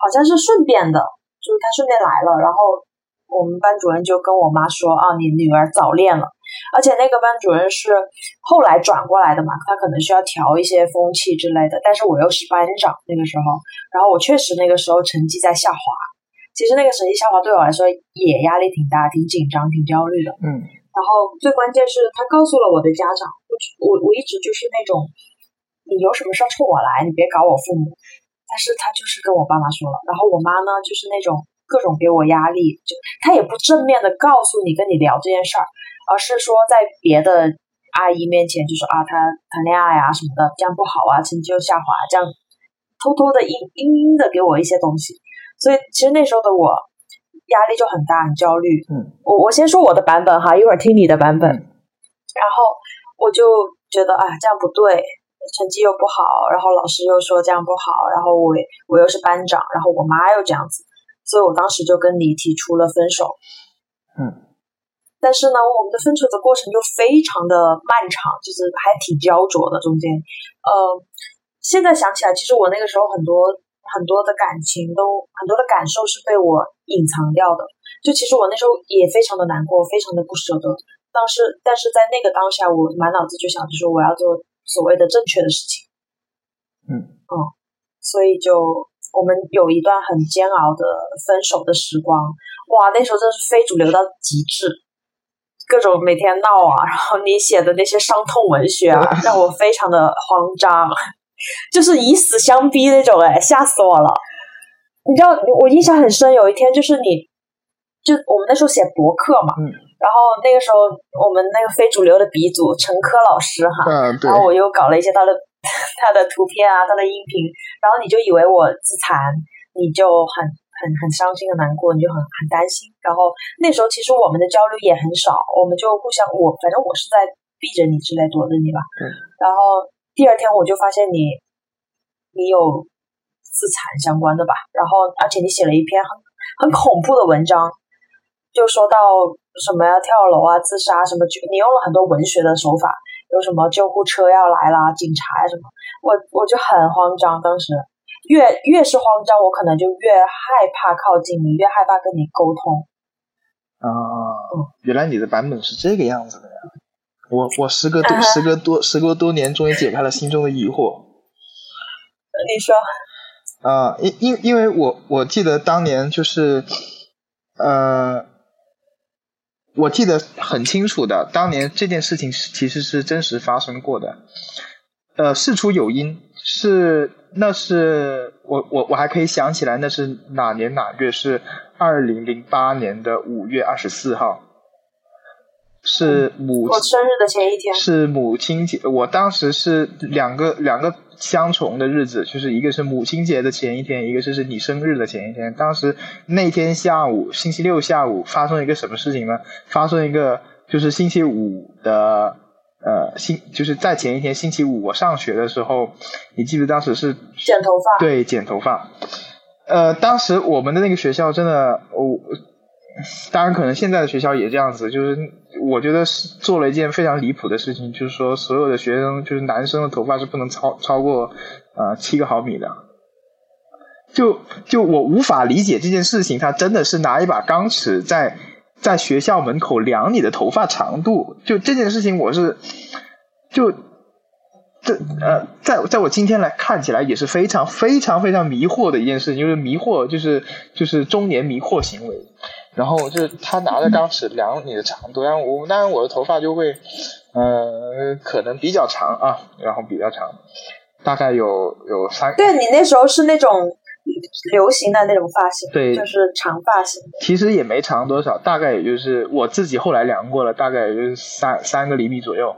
好像是顺便的，就是他顺便来了，然后我们班主任就跟我妈说啊，你女儿早恋了。而且那个班主任是后来转过来的嘛，他可能需要调一些风气之类的。但是我又是班长那个时候，然后我确实那个时候成绩在下滑。其实那个成绩下滑对我来说也压力挺大、挺紧张、挺焦虑的。嗯然后最关键是他告诉了我的家长，我我我一直就是那种你有什么事儿冲我来，你别搞我父母。但是他就是跟我爸妈说了，然后我妈呢，就是那种各种给我压力，就他也不正面的告诉你跟你聊这件事儿，而是说在别的阿姨面前就说啊，他谈恋爱啊什么的，这样不好啊，成绩又下滑，这样偷偷的阴阴阴的给我一些东西。所以其实那时候的我压力就很大，很焦虑。嗯，我我先说我的版本哈，一会儿听你的版本。然后我就觉得啊，这样不对。成绩又不好，然后老师又说这样不好，然后我我又是班长，然后我妈又这样子，所以我当时就跟你提出了分手。嗯，但是呢，我们的分手的过程就非常的漫长，就是还挺焦灼的。中间，呃，现在想起来，其实我那个时候很多很多的感情都很多的感受是被我隐藏掉的。就其实我那时候也非常的难过，非常的不舍得。但是但是在那个当下，我满脑子就想着说我要做。所谓的正确的事情，嗯嗯，所以就我们有一段很煎熬的分手的时光，哇，那时候真是非主流到极致，各种每天闹啊，然后你写的那些伤痛文学啊，让我非常的慌张，就是以死相逼那种，哎，吓死我了。你知道，我印象很深，有一天就是你，就我们那时候写博客嘛，嗯。然后那个时候，我们那个非主流的鼻祖陈科老师哈，然后我又搞了一些他的 他的图片啊，他的音频，然后你就以为我自残，你就很很很伤心很难过，你就很很担心。然后那时候其实我们的交流也很少，我们就互相我反正我是在避着你之类躲着你吧。嗯。然后第二天我就发现你你有自残相关的吧，然后而且你写了一篇很很恐怖的文章，就说到。什么要跳楼啊、自杀什么？就你用了很多文学的手法，有什么救护车要来啦、警察呀什么？我我就很慌张，当时越越是慌张，我可能就越害怕靠近你，越害怕跟你沟通。啊，原来你的版本是这个样子的呀！我我时隔多时隔多时隔多年，终于解开了心中的疑惑。你说。啊，因因因为我我记得当年就是呃。我记得很清楚的，当年这件事情是其实是真实发生过的，呃，事出有因，是那是我我我还可以想起来那是哪年哪月，是二零零八年的五月二十四号，是母我生日的前一天，是母亲节，我当时是两个两个。相重的日子，就是一个是母亲节的前一天，一个就是你生日的前一天。当时那天下午，星期六下午发生一个什么事情呢？发生一个就是星期五的呃星，就是在前一天星期五我上学的时候，你记得当时是剪头发？对，剪头发。呃，当时我们的那个学校真的，我当然可能现在的学校也这样子，就是。我觉得是做了一件非常离谱的事情，就是说所有的学生，就是男生的头发是不能超超过呃七个毫米的。就就我无法理解这件事情，他真的是拿一把钢尺在在学校门口量你的头发长度。就这件事情，我是就这呃，在在我今天来看起来也是非常非常非常迷惑的一件事情，就是迷惑，就是就是中年迷惑行为。然后就是他拿着钢尺量你的长度，然后我当然我的头发就会，呃，可能比较长啊，然后比较长，大概有有三。对你那时候是那种流行的那种发型，对，就是长发型。其实也没长多少，大概也就是我自己后来量过了，大概也就是三三个厘米左右。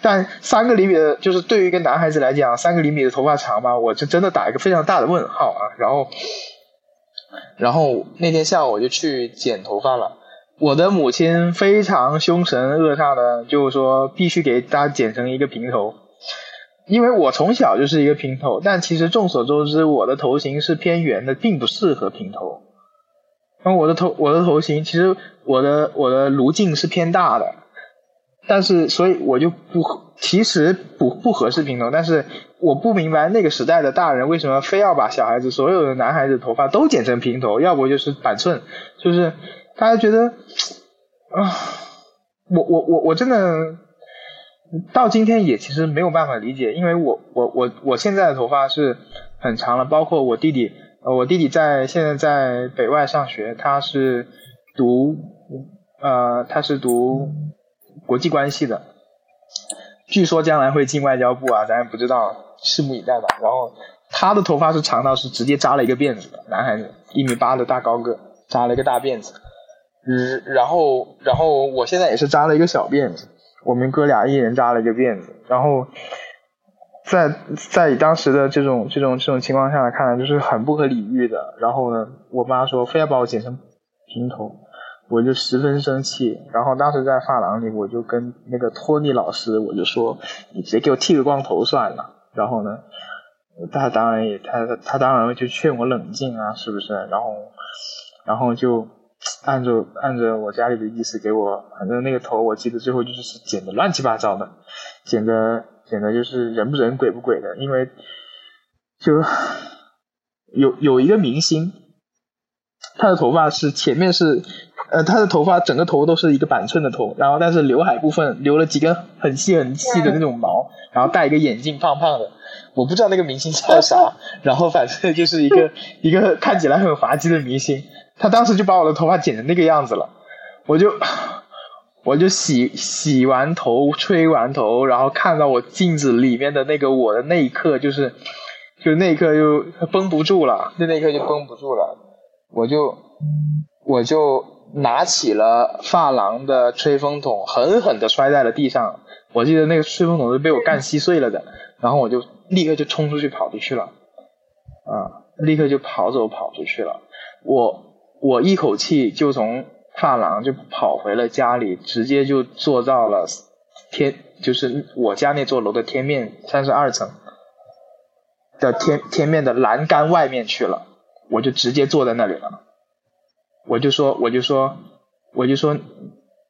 但三个厘米的，就是对于一个男孩子来讲，三个厘米的头发长吗？我就真的打一个非常大的问号啊！然后。然后那天下午我就去剪头发了，我的母亲非常凶神恶煞的，就是说必须给大家剪成一个平头，因为我从小就是一个平头，但其实众所周知，我的头型是偏圆的，并不适合平头。那我的头我的头型其实我的我的颅径是偏大的，但是所以我就不其实不不合适平头，但是。我不明白那个时代的大人为什么非要把小孩子所有的男孩子头发都剪成平头，要不就是板寸，就是大家觉得啊，我我我我真的到今天也其实没有办法理解，因为我我我我现在的头发是很长了，包括我弟弟，我弟弟在现在在北外上学，他是读呃他是读国际关系的。据说将来会进外交部啊，咱也不知道。拭目以待吧。然后他的头发是长到是直接扎了一个辫子的，男孩子一米八的大高个，扎了一个大辫子。嗯，然后然后我现在也是扎了一个小辫子，我们哥俩一人扎了一个辫子。然后在在当时的这种这种这种情况下来看，就是很不可理喻的。然后呢，我妈说非要把我剪成平头。我就十分生气，然后当时在发廊里，我就跟那个托尼老师，我就说，你直接给我剃个光头算了。然后呢，他当然也，他他当然就劝我冷静啊，是不是？然后，然后就按着按着我家里的意思给我，反正那个头我记得最后就是剪的乱七八糟的，剪的剪的就是人不人鬼不鬼的，因为就有有一个明星，他的头发是前面是。呃，他的头发整个头都是一个板寸的头，然后但是刘海部分留了几根很细很细的那种毛，然后戴一个眼镜，胖胖的，我不知道那个明星叫啥，然后反正就是一个一个看起来很滑稽的明星，他当时就把我的头发剪成那个样子了，我就我就洗洗完头，吹完头，然后看到我镜子里面的那个我的那一刻，就是就那一刻就绷不住了，就那一刻就绷不住了，我就我就。拿起了发廊的吹风筒，狠狠的摔在了地上。我记得那个吹风筒是被我干稀碎了的，然后我就立刻就冲出去跑出去了，啊，立刻就跑走跑出去了。我我一口气就从发廊就跑回了家里，直接就坐到了天，就是我家那座楼的天面三十二层的天天面的栏杆外面去了，我就直接坐在那里了。我就说，我就说，我就说，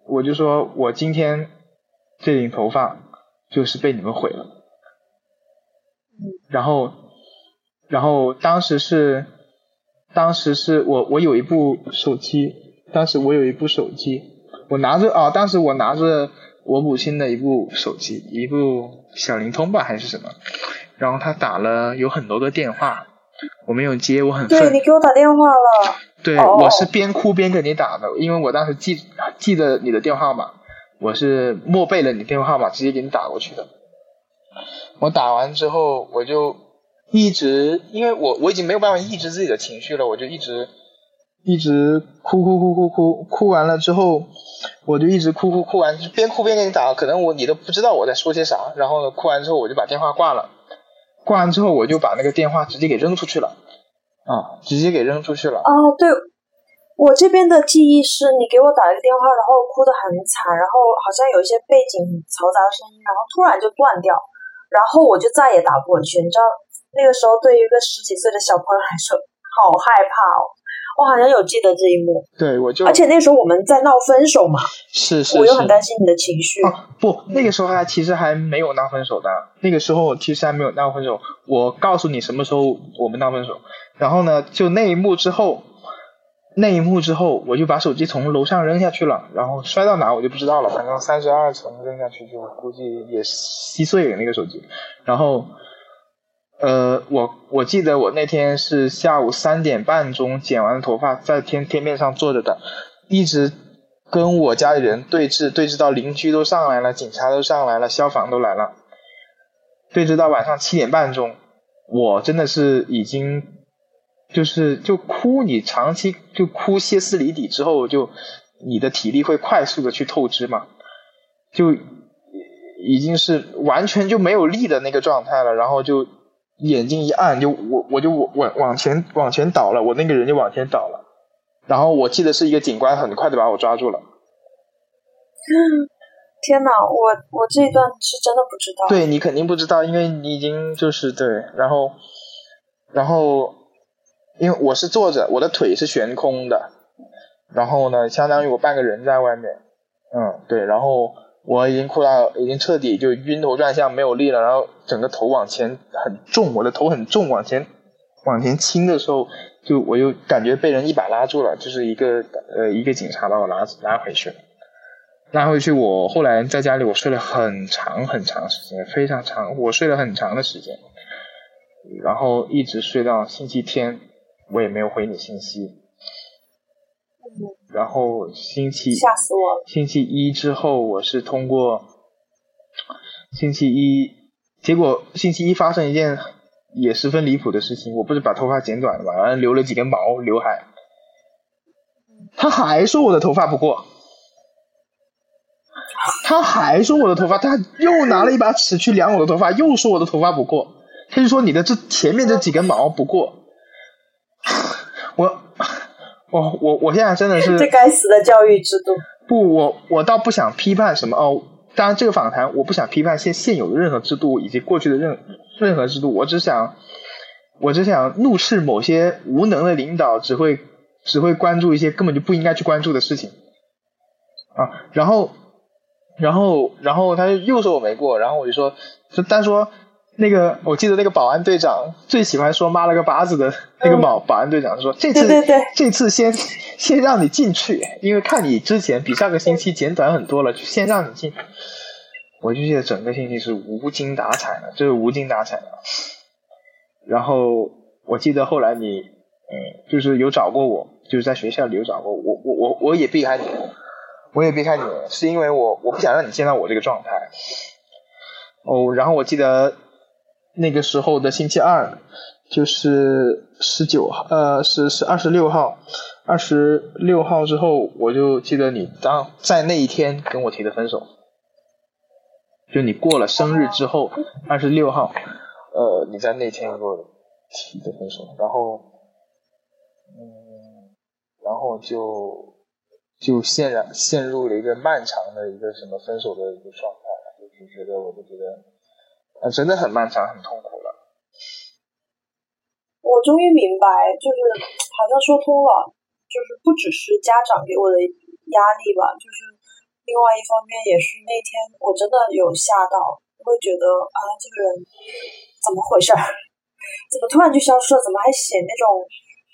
我就说我今天这顶头发就是被你们毁了。然后，然后当时是，当时是我我有一部手机，当时我有一部手机，我拿着啊，当时我拿着我母亲的一部手机，一部小灵通吧还是什么，然后他打了有很多个电话，我没有接，我很对你给我打电话了。对，我是边哭边给你打的，因为我当时记记得你的电话号码，我是默背了你电话号码，直接给你打过去的。我打完之后，我就一直，因为我我已经没有办法抑制自己的情绪了，我就一直一直哭哭哭哭哭，哭完了之后，我就一直哭哭哭完，边哭边给你打，可能我你都不知道我在说些啥，然后呢，哭完之后我就把电话挂了，挂完之后我就把那个电话直接给扔出去了。啊！直接给扔出去了。啊，对，我这边的记忆是你给我打了一个电话，然后哭得很惨，然后好像有一些背景嘈杂的声音，然后突然就断掉，然后我就再也打不回去。你知道，那个时候对于一个十几岁的小朋友来说，好害怕哦。我好像有记得这一幕，对，我就而且那时候我们在闹分手嘛，是是，我又很担心你的情绪。不，那个时候还其实还没有闹分手的，那个时候其实还没有闹分手。我告诉你什么时候我们闹分手，然后呢，就那一幕之后，那一幕之后，我就把手机从楼上扔下去了，然后摔到哪我就不知道了，反正三十二层扔下去就估计也稀碎了那个手机，然后。呃，我我记得我那天是下午三点半钟剪完头发，在天天面上坐着的，一直跟我家里人对峙，对峙到邻居都上来了，警察都上来了，消防都来了，对峙到晚上七点半钟，我真的是已经就是就哭，你长期就哭歇斯底里之后，就你的体力会快速的去透支嘛，就已经是完全就没有力的那个状态了，然后就。眼睛一暗，就我我就往往前往前倒了，我那个人就往前倒了，然后我记得是一个警官很快的把我抓住了。天哪，我我这一段是真的不知道。对你肯定不知道，因为你已经就是对，然后然后因为我是坐着，我的腿是悬空的，然后呢，相当于我半个人在外面，嗯，对，然后。我已经哭到已经彻底就晕头转向没有力了，然后整个头往前很重，我的头很重，往前往前倾的时候，就我又感觉被人一把拉住了，就是一个呃一个警察把我拉拉回去，拉回去我后来在家里我睡了很长很长时间，非常长，我睡了很长的时间，然后一直睡到星期天，我也没有回你信息。然后星期吓死我了！星期一之后，我是通过星期一结果星期一发生一件也十分离谱的事情，我不是把头发剪短了嘛，然后留了几根毛刘海，他还说我的头发不过，他还说我的头发，他又拿了一把尺去量我的头发，又说我的头发不过，他就说你的这前面这几根毛不过，我我我我现在真的是这该死的教育制度。不，我我倒不想批判什么哦。当然，这个访谈我不想批判现现有的任何制度以及过去的任任何制度，我只想我只想怒斥某些无能的领导，只会只会关注一些根本就不应该去关注的事情啊。然后然后然后他又说我没过，然后我就说，就单说。那个，我记得那个保安队长最喜欢说“妈了个巴子”的那个保保安队长说：“这次这次先 先让你进去，因为看你之前比上个星期剪短很多了，就先让你进。”我就记得整个星期是无精打采的，就是无精打采的。然后我记得后来你，嗯，就是有找过我，就是在学校里有找过我，我我我也避开你，我也避开你，是因为我我不想让你见到我这个状态。哦，然后我记得。那个时候的星期二，就是十九号，呃，是是二十六号，二十六号之后，我就记得你当在那一天跟我提的分手，就你过了生日之后，二十六号，呃，你在那天跟我提的分手，然后，嗯，然后就就陷然陷入了一个漫长的一个什么分手的一个状态，就是觉得我就觉得。啊，真的很漫长，很痛苦了。我终于明白，就是好像说通了，就是不只是家长给我的压力吧，就是另外一方面也是那天我真的有吓到，会觉得啊，这个人怎么回事？怎么突然就消失了？怎么还写那种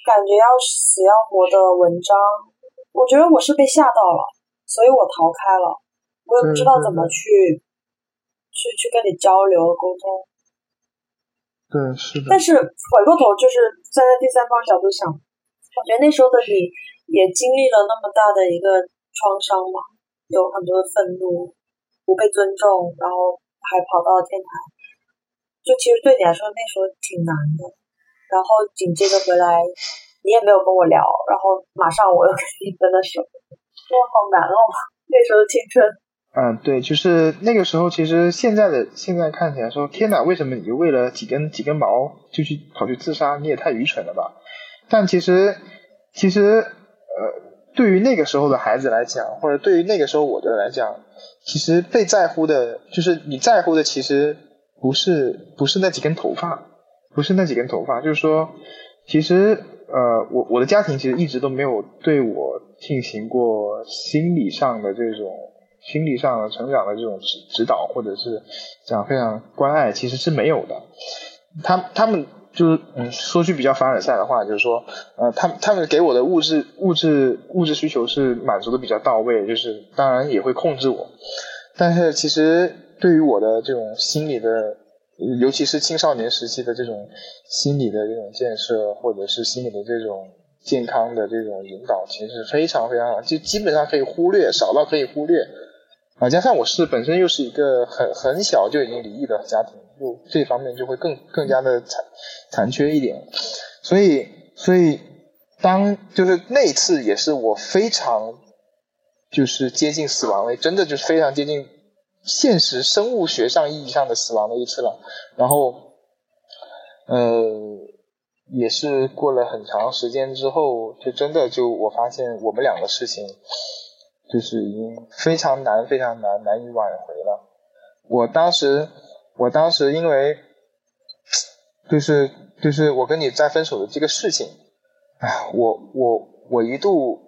感觉要死要活的文章？我觉得我是被吓到了，所以我逃开了，我也不知道怎么去。去去跟你交流沟通，对，是的。但是回过头，就是站在第三方角度想，我觉得那时候的你也经历了那么大的一个创伤嘛，有很多的愤怒，不被尊重，然后还跑到天台，就其实对你来说那时候挺难的。然后紧接着回来，你也没有跟我聊，然后马上我又跟你分了手，哇，好难哦，那时候青春。嗯，对，就是那个时候，其实现在的现在看起来说，天哪，为什么你就为了几根几根毛就去跑去自杀？你也太愚蠢了吧！但其实，其实，呃，对于那个时候的孩子来讲，或者对于那个时候我的来讲，其实被在乎的，就是你在乎的，其实不是不是那几根头发，不是那几根头发，就是说，其实，呃，我我的家庭其实一直都没有对我进行过心理上的这种。心理上成长的这种指指导，或者是讲非常关爱，其实是没有的。他他们就是嗯，说句比较凡尔赛的话，就是说，呃，他他们给我的物质物质物质需求是满足的比较到位，就是当然也会控制我。但是其实对于我的这种心理的，尤其是青少年时期的这种心理的这种建设，或者是心理的这种健康的这种引导，其实非常非常就基本上可以忽略，少到可以忽略。啊，加上我是本身又是一个很很小就已经离异的家庭，就这方面就会更更加的残残缺一点，所以所以当就是那次也是我非常就是接近死亡了，真的就是非常接近现实生物学上意义上的死亡的一次了。然后呃也是过了很长时间之后，就真的就我发现我们两个事情。就是已经非常难、非常难、难以挽回了。我当时，我当时因为，就是就是我跟你在分手的这个事情，哎，我我我一度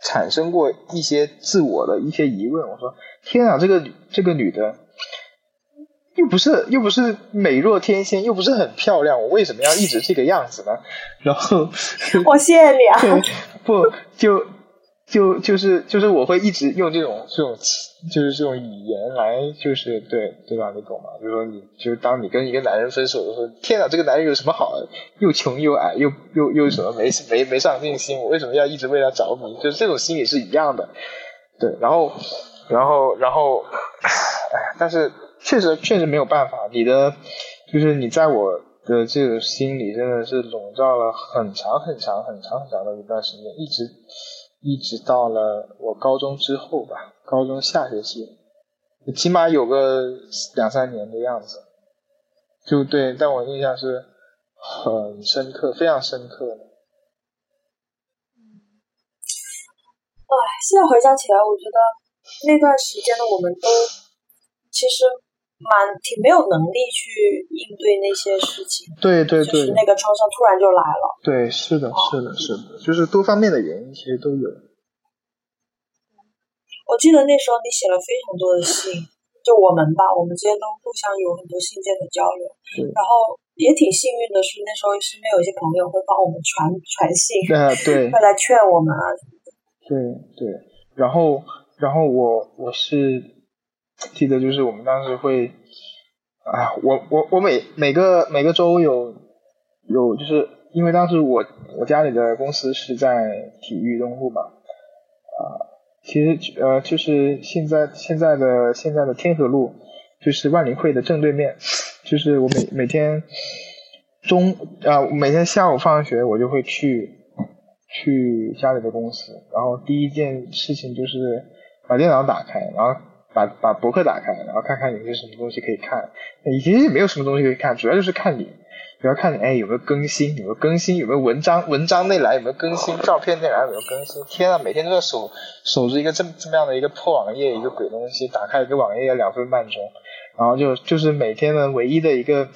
产生过一些自我的一些疑问。我说：天啊，这个这个女的，又不是又不是美若天仙，又不是很漂亮，我为什么要一直这个样子呢？然后，我谢谢你啊。不就。就就是就是我会一直用这种这种就是这种语言来就是对对吧？你懂吗？就是说你就是当你跟一个男人分手的时候，天哪，这个男人有什么好？又穷又矮又又又什么没没没上进心？我为什么要一直为他着迷？就是这种心理是一样的。对，然后然后然后，哎，但是确实确实没有办法，你的就是你在我的这个心里真的是笼罩了很长很长很长很长的一段时间，一直一直到了我高中之后吧，高中下学期，起码有个两三年的样子，就对，但我印象是很深刻，非常深刻的。哎，现在回想起来，我觉得那段时间的我们都其实蛮挺没有能力去应对那些事情。对对对，就是那个创伤突然就来了。对，是的，是的，是的，就是多方面的原因其实都有。我记得那时候你写了非常多的信，就我们吧，我们之间都互相有很多信件的交流。然后也挺幸运的是，那时候身边有一些朋友会帮我们传传信，啊，对，会来劝我们啊。对对，然后然后我我是记得就是我们当时会，啊，我我我每每个每个周有有就是因为当时我我家里的公司是在体育东路嘛，啊，其实呃就是现在现在的现在的天河路就是万林汇的正对面，就是我每每天中啊每天下午放学我就会去。去家里的公司，然后第一件事情就是把电脑打开，然后把把博客打开，然后看看有些什么东西可以看。以前也没有什么东西可以看，主要就是看你，主要看你哎有没有更新，有没有更新，有没有文章文章内栏有没有更新，照片内栏有没有更新。天啊，每天都在守守着一个这么这么样的一个破网页，一个鬼东西，打开一个网页要两分半钟，然后就就是每天的唯一的一个。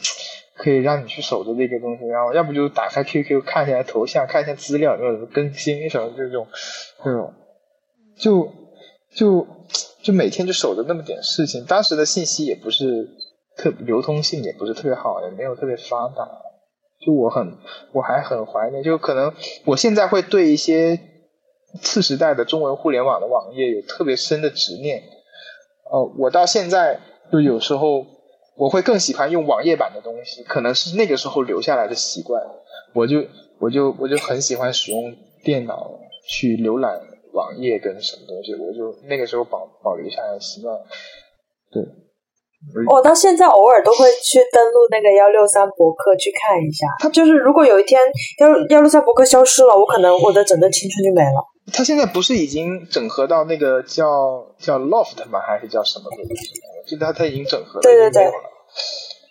可以让你去守着这个东西，然后要不就打开 QQ 看一下头像，看一下资料有没有什么更新什么这种，这种，就就就每天就守着那么点事情。当时的信息也不是特流通性也不是特别好，也没有特别发达。就我很我还很怀念，就可能我现在会对一些次时代的中文互联网的网页有特别深的执念。哦，我到现在就有时候。我会更喜欢用网页版的东西，可能是那个时候留下来的习惯。我就我就我就很喜欢使用电脑去浏览网页跟什么东西，我就那个时候保保留下来的习惯。对，我到现在偶尔都会去登录那个幺六三博客去看一下。它就是如果有一天幺幺六三博客消失了，我可能我的整个青春就没了。它现在不是已经整合到那个叫叫 Loft 吗？还是叫什么东西？就它它已经整合了，对对对，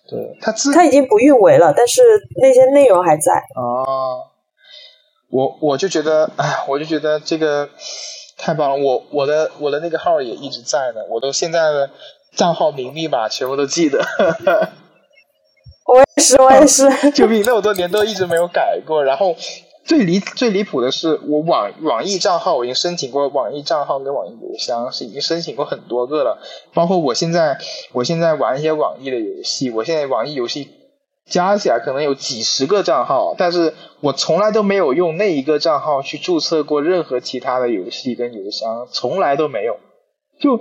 对它自它已经不运维了，但是那些内容还在。哦，我我就觉得，哎，我就觉得这个太棒了。我我的我的那个号也一直在呢，我都现在的账号名密码全部都记得。我也是，我也是，救命！那么多年都一直没有改过，然后。最离最离谱的是，我网网易账号我已经申请过网易账号跟网易邮箱，是已经申请过很多个了。包括我现在我现在玩一些网易的游戏，我现在网易游戏加起来可能有几十个账号，但是我从来都没有用那一个账号去注册过任何其他的游戏跟邮箱，从来都没有。就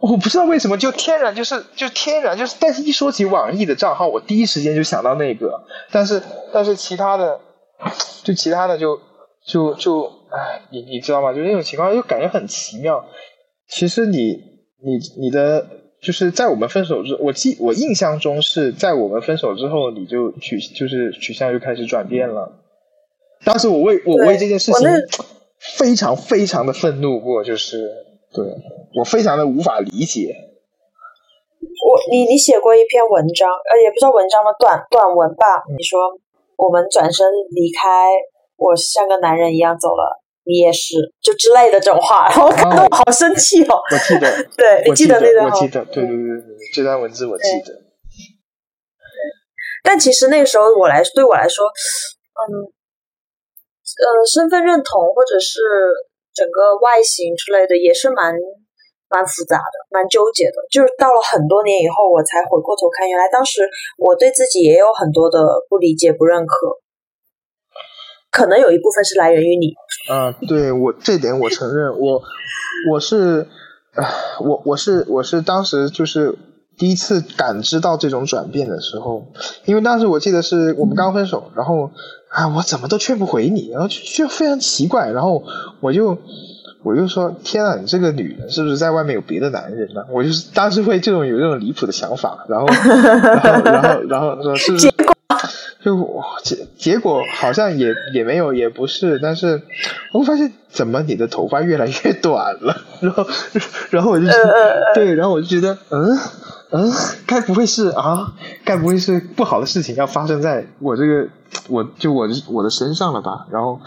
我不知道为什么，就天然就是就天然就是，但是一说起网易的账号，我第一时间就想到那个，但是但是其他的。就其他的就就就哎，你你知道吗？就那种情况，就感觉很奇妙。其实你你你的就是在我们分手之，我记我印象中是在我们分手之后，你就取就是取向就开始转变了。当时我为我为这件事情非常非常的愤怒过，就是对我非常的无法理解。我你你写过一篇文章，呃，也不知道文章的短短文吧？你说。我们转身离开，我像个男人一样走了，你也是，就之类的这种话，然后看得我好生气哦。我记得，对你记得那段，我记得，对对对对，这段文字我记得。但其实那个时候我来，对我来说，嗯，呃，身份认同或者是整个外形之类的，也是蛮。蛮复杂的，蛮纠结的，就是到了很多年以后，我才回过头看，原来当时我对自己也有很多的不理解、不认可，可能有一部分是来源于你。啊，对我这点我承认，我我是，我我是我是当时就是第一次感知到这种转变的时候，因为当时我记得是我们刚分手，然后啊，我怎么都劝不回你，然后就非常奇怪，然后我就。我就说天啊，你这个女人是不是在外面有别的男人呢？我就是当时会这种有这种离谱的想法，然后然后然后然后说是不是？就结结果好像也也没有，也不是，但是我发现怎么你的头发越来越短了，然后然后我就对，然后我就觉得嗯嗯，该不会是啊？该不会是不好的事情要发生在我这个我就我的我的身上了吧？然后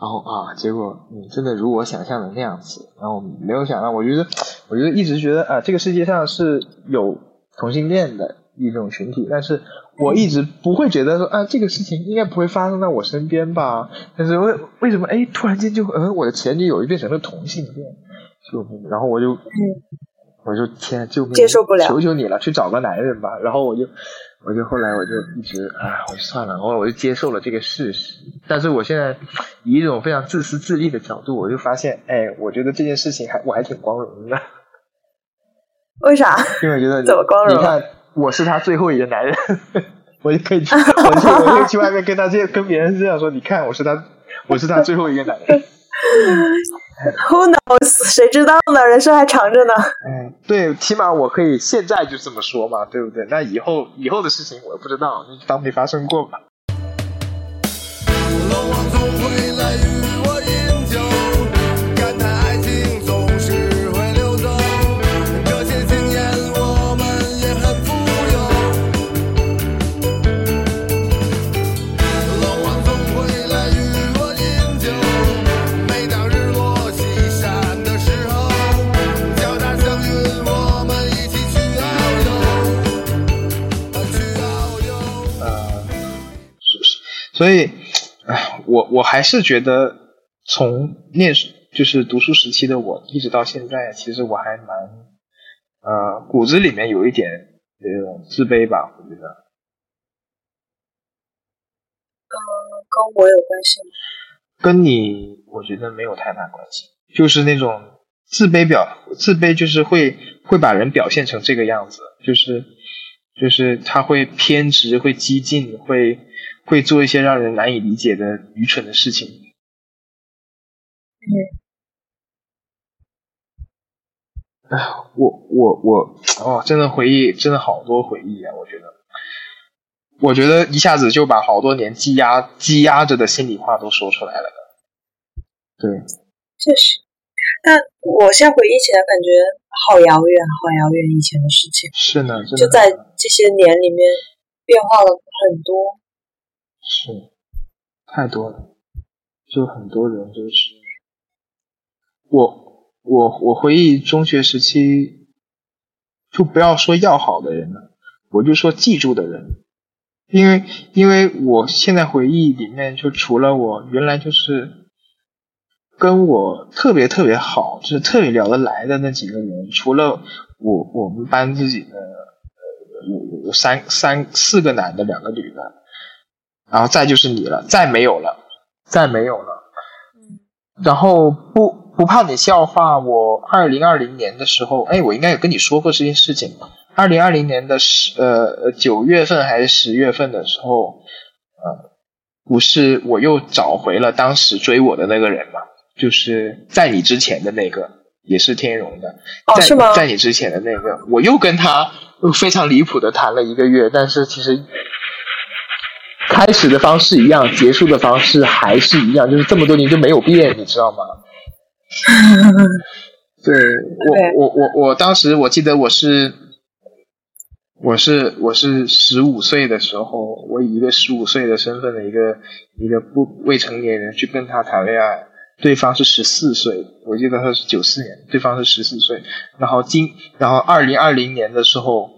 然后啊，结果嗯，真的如我想象的那样子，然后没有想到，我觉得我觉得一直觉得啊，这个世界上是有同性恋的一种群体，但是。我一直不会觉得说啊，这个事情应该不会发生在我身边吧？但是为为什么哎，突然间就嗯，我的前女友就变成了同性恋，救命然后我就我就天救命，接受不了，求求你了，去找个男人吧。然后我就我就后来我就一直啊，我就算了，然后我就接受了这个事实。但是我现在以一种非常自私自利的角度，我就发现哎，我觉得这件事情还我还挺光荣的。为啥？因为觉得怎么光荣？你看。我是他最后一个男人，我就可以去，我就我就去外面跟他这跟别人这样说，你看我是他，我是他最后一个男人。Who knows？谁知道呢？人生还长着呢。嗯，对，起码我可以现在就这么说嘛，对不对？那以后以后的事情我不知道，就当没发生过吧。所以，哎，我我还是觉得，从念书就是读书时期的我，一直到现在，其实我还蛮，呃，骨子里面有一点这种自卑吧，我觉得。呃，跟我有关系吗？跟你，我觉得没有太大关系，就是那种自卑表，自卑就是会会把人表现成这个样子，就是就是他会偏执，会激进，会。会做一些让人难以理解的愚蠢的事情。嗯。哎，我我我哦，真的回忆，真的好多回忆啊！我觉得，我觉得一下子就把好多年积压积压着的心里话都说出来了。对。确实，但我现在回忆起来，感觉好遥远，好遥远以前的事情。是呢，就在这些年里面变化了很多。是，太多了，就很多人都是。我我我回忆中学时期，就不要说要好的人了，我就说记住的人，因为因为我现在回忆里面，就除了我原来就是跟我特别特别好，就是特别聊得来的那几个人，除了我我们班自己的呃有有三三四个男的，两个女的。然后再就是你了，再没有了，再没有了。嗯，然后不不怕你笑话，我二零二零年的时候，哎，我应该有跟你说过这件事情。二零二零年的十呃九月份还是十月份的时候，呃，不是我又找回了当时追我的那个人嘛？就是在你之前的那个，也是天荣的。哦，是吗？在你之前的那个，我又跟他非常离谱的谈了一个月，但是其实。开始的方式一样，结束的方式还是一样，就是这么多年就没有变，你知道吗？对我，我，我，我当时我记得我是，我是，我是十五岁的时候，我以一个十五岁的身份的一个一个不未成年人去跟他谈恋爱，对方是十四岁，我记得他是九四年，对方是十四岁，然后今，然后二零二零年的时候。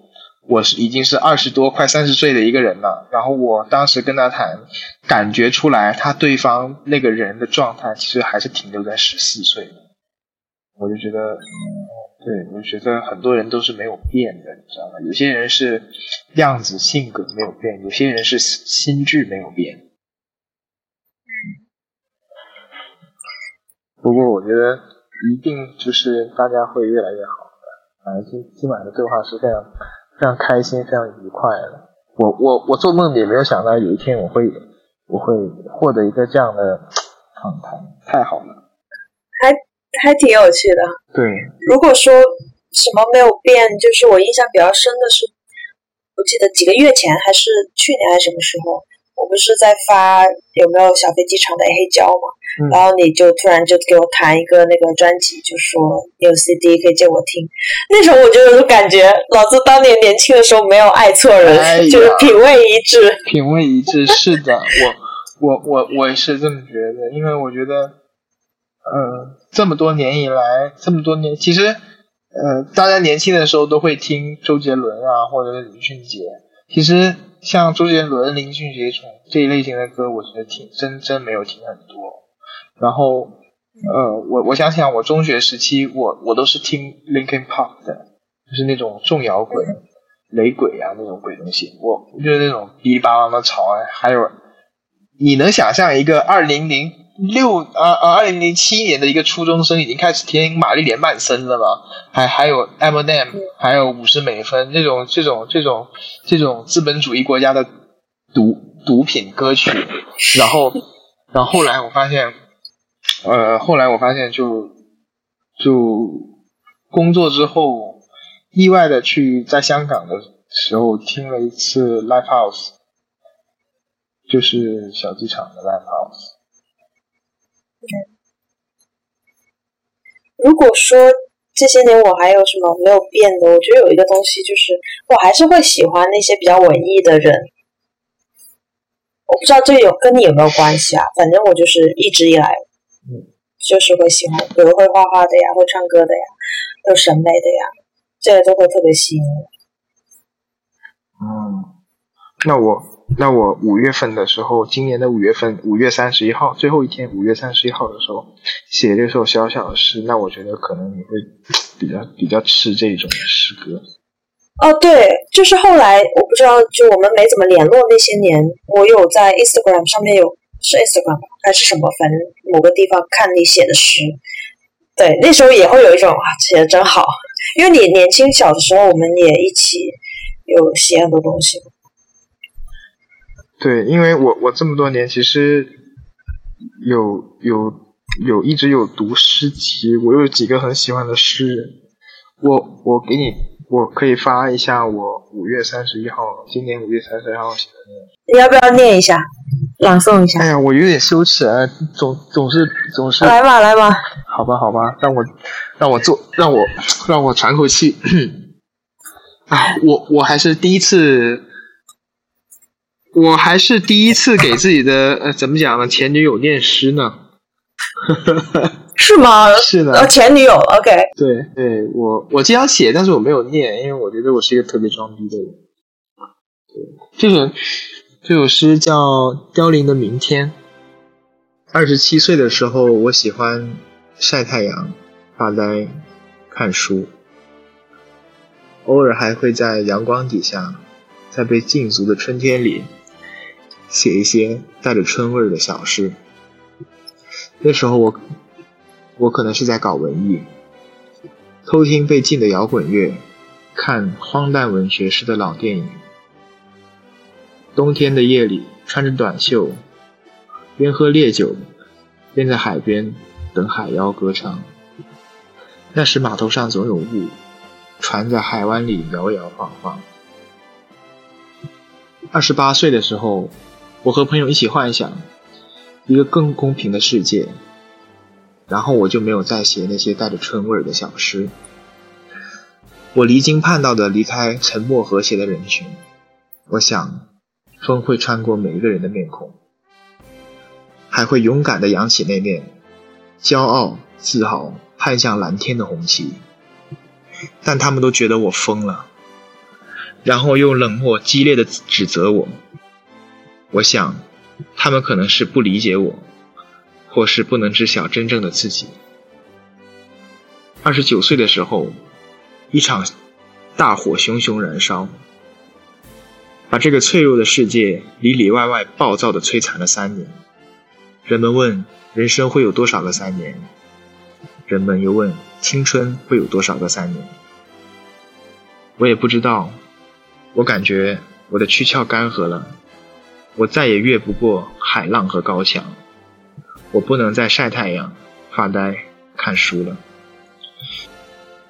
我是已经是二十多快三十岁的一个人了，然后我当时跟他谈，感觉出来他对方那个人的状态其实还是停留在十四岁，我就觉得，对，我就觉得很多人都是没有变的，你知道吗？有些人是样子性格没有变，有些人是心智没有变。不过我觉得一定就是大家会越来越好的，反正今今晚的对话是非常。非常开心，非常愉快的。我我我做梦也没有想到有一天我会我会获得一个这样的访谈，太好了。还还挺有趣的。对，如果说什么没有变，就是我印象比较深的是，我记得几个月前还是去年还是什么时候，我不是在发有没有小飞机场的黑胶嘛，嗯然后你就突然就给我弹一个那个专辑，就说你有 CD 可以借我听。那时候我就有感觉，老子当年年轻的时候没有爱错人，哎就是品味一致。品味一致，是的，我我我我也是这么觉得，因为我觉得，呃，这么多年以来，这么多年，其实，呃，大家年轻的时候都会听周杰伦啊，或者是林俊杰。其实像周杰伦、林俊杰这种这一类型的歌，我觉得听真真没有听很多。然后，呃，我我想想，我中学时期，我我都是听 Linkin Park 的，就是那种重摇滚。雷鬼啊那种鬼东西，我就是那种噼里啪啦的吵啊，还有你能想象一个二零零六啊啊二零零七年的一个初中生已经开始听玛丽莲曼森了吗？还还有 Eminem，还有五十美分这种这种这种这种资本主义国家的毒毒品歌曲，然后然后后来我发现，呃，后来我发现就就工作之后。意外的去在香港的时候听了一次 live house，就是小机场的 live house。如果说这些年我还有什么没有变的，我觉得有一个东西就是我还是会喜欢那些比较文艺的人。我不知道这有跟你有没有关系啊？反正我就是一直以来，就是会喜欢，比如会画画的呀，会唱歌的呀，有审美的呀。这些都会特别吸引我。嗯，那我那我五月份的时候，今年的五月份，五月三十一号最后一天，五月三十一号的时候写这首小小的诗，那我觉得可能你会比较比较吃这种诗歌。哦，对，就是后来我不知道，就我们没怎么联络那些年，我有在 Instagram 上面有是 Instagram 吧还是什么，反正某个地方看你写的诗。对，那时候也会有一种啊，写的真好。因为你年轻小的时候，我们也一起有写很多东西。对，因为我我这么多年其实有有有一直有读诗集，我有几个很喜欢的诗人，我我给你，我可以发一下我五月三十一号，今年五月三十一号写的那个。你要不要念一下，朗诵一下？哎呀，我有点羞耻啊，总总是总是。来吧，来吧。好吧，好吧，让我让我做，让我让我喘口气。哎，我我还是第一次，我还是第一次给自己的呃，怎么讲呢？前女友念诗呢？是吗？是的。呃，前女友，OK。对对，我我经常写，但是我没有念，因为我觉得我是一个特别装逼的人。对，这首这首诗叫《凋零的明天》。二十七岁的时候，我喜欢。晒太阳、发呆、看书，偶尔还会在阳光底下，在被禁足的春天里，写一些带着春味的小诗。那时候我，我可能是在搞文艺，偷听被禁的摇滚乐，看荒诞文学式的老电影。冬天的夜里，穿着短袖，边喝烈酒，边在海边。等海妖歌唱，那时码头上总有雾，船在海湾里摇摇晃晃。二十八岁的时候，我和朋友一起幻想一个更公平的世界，然后我就没有再写那些带着春味的小诗。我离经叛道的离开沉默和谐的人群，我想，风会穿过每一个人的面孔，还会勇敢的扬起那面。骄傲、自豪，攀向蓝天的红旗，但他们都觉得我疯了，然后用冷漠、激烈的指责我。我想，他们可能是不理解我，或是不能知晓真正的自己。二十九岁的时候，一场大火熊熊燃烧，把这个脆弱的世界里里外外暴躁的摧残了三年。人们问。人生会有多少个三年？人们又问：青春会有多少个三年？我也不知道。我感觉我的躯壳干涸了，我再也越不过海浪和高墙。我不能再晒太阳、发呆、看书了。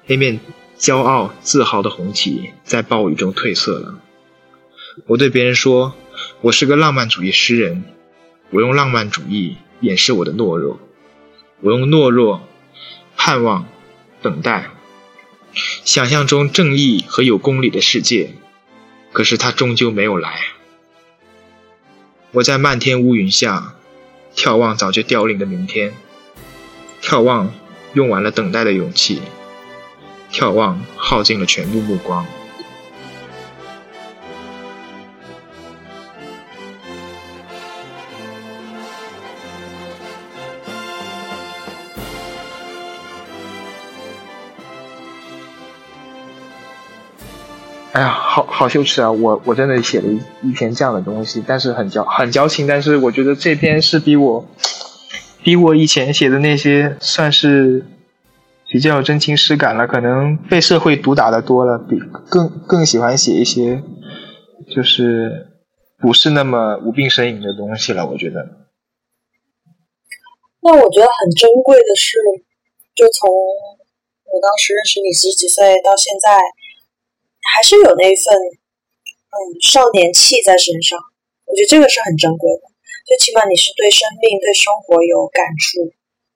那面骄傲自豪的红旗在暴雨中褪色了。我对别人说，我是个浪漫主义诗人，我用浪漫主义掩饰我的懦弱，我用懦弱盼望等待，想象中正义和有公理的世界，可是它终究没有来。我在漫天乌云下眺望早就凋零的明天，眺望用完了等待的勇气，眺望耗尽了全部目光。好羞耻啊！我我真的写了一一篇这样的东西，但是很矫很矫情，但是我觉得这篇是比我比我以前写的那些算是比较有真情实感了。可能被社会毒打的多了，比更更喜欢写一些就是不是那么无病呻吟的东西了。我觉得。那我觉得很珍贵的是，就从我当时认识你十几岁到现在。还是有那一份嗯少年气在身上，我觉得这个是很珍贵的。最起码你是对生命、对生活有感触，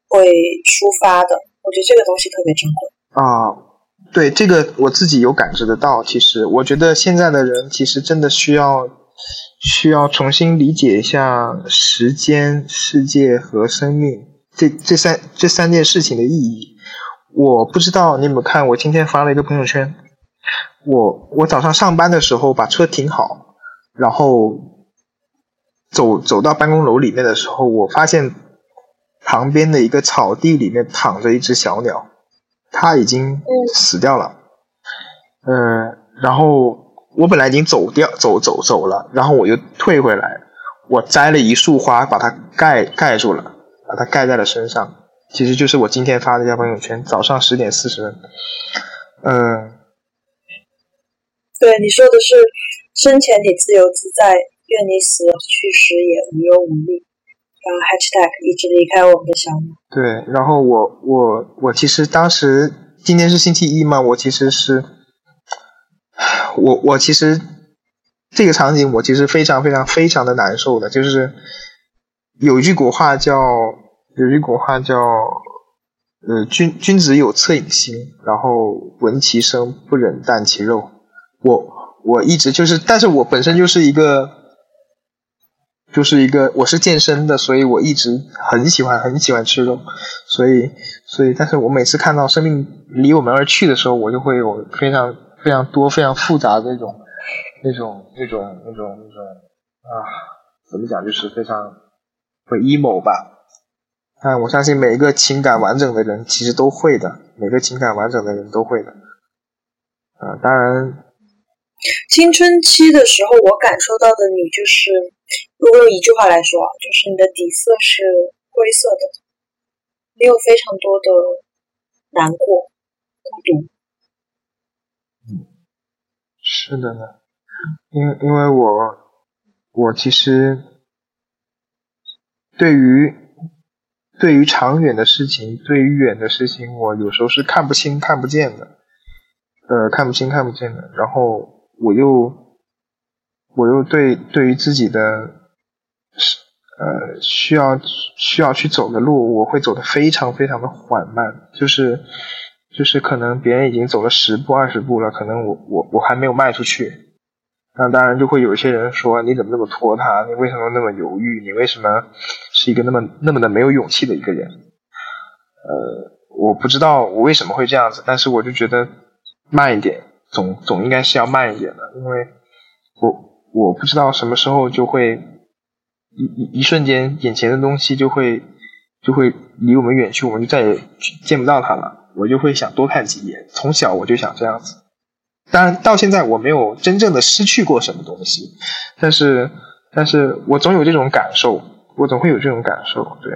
会抒发的。我觉得这个东西特别珍贵啊。对这个我自己有感知得到。其实我觉得现在的人其实真的需要需要重新理解一下时间、世界和生命这这三这三件事情的意义。我不知道你有没有看，我今天发了一个朋友圈。我我早上上班的时候把车停好，然后走走到办公楼里面的时候，我发现旁边的一个草地里面躺着一只小鸟，它已经死掉了。嗯，然后我本来已经走掉走走走了，然后我又退回来，我摘了一束花把它盖盖住了，把它盖在了身上。其实就是我今天发的一条朋友圈，早上十点四十分。嗯。对你说的是，生前你自由自在，愿你死去时也无忧无虑。然后 #hashtag 一直离开我们的小鸟。对，然后我我我其实当时今天是星期一嘛，我其实是，我我其实这个场景我其实非常非常非常的难受的，就是有一句古话叫有一句古话叫，呃君君子有恻隐心，然后闻其声不忍啖其肉。我我一直就是，但是我本身就是一个，就是一个，我是健身的，所以我一直很喜欢很喜欢吃肉，所以所以，但是我每次看到生命离我们而去的时候，我就会有非常非常多非常复杂的那种那种那种那种那种啊，怎么讲就是非常会 emo 吧。但我相信每一个情感完整的人其实都会的，每个情感完整的人都会的。啊，当然。青春期的时候，我感受到的你就是，如果用一句话来说啊，就是你的底色是灰色的，你有非常多的难过、孤独。嗯，是的呢，因因为我我其实对于对于长远的事情，对于远的事情，我有时候是看不清、看不见的，呃，看不清、看不见的，然后。我又，我又对对于自己的，呃，需要需要去走的路，我会走的非常非常的缓慢，就是就是可能别人已经走了十步二十步了，可能我我我还没有迈出去，那当然就会有一些人说你怎么那么拖沓，你为什么那么犹豫，你为什么是一个那么那么的没有勇气的一个人？呃，我不知道我为什么会这样子，但是我就觉得慢一点。总总应该是要慢一点的，因为我我不知道什么时候就会一一一瞬间，眼前的东西就会就会离我们远去，我们就再也见不到它了。我就会想多看几眼。从小我就想这样子，当然到现在我没有真正的失去过什么东西，但是但是我总有这种感受，我总会有这种感受。对，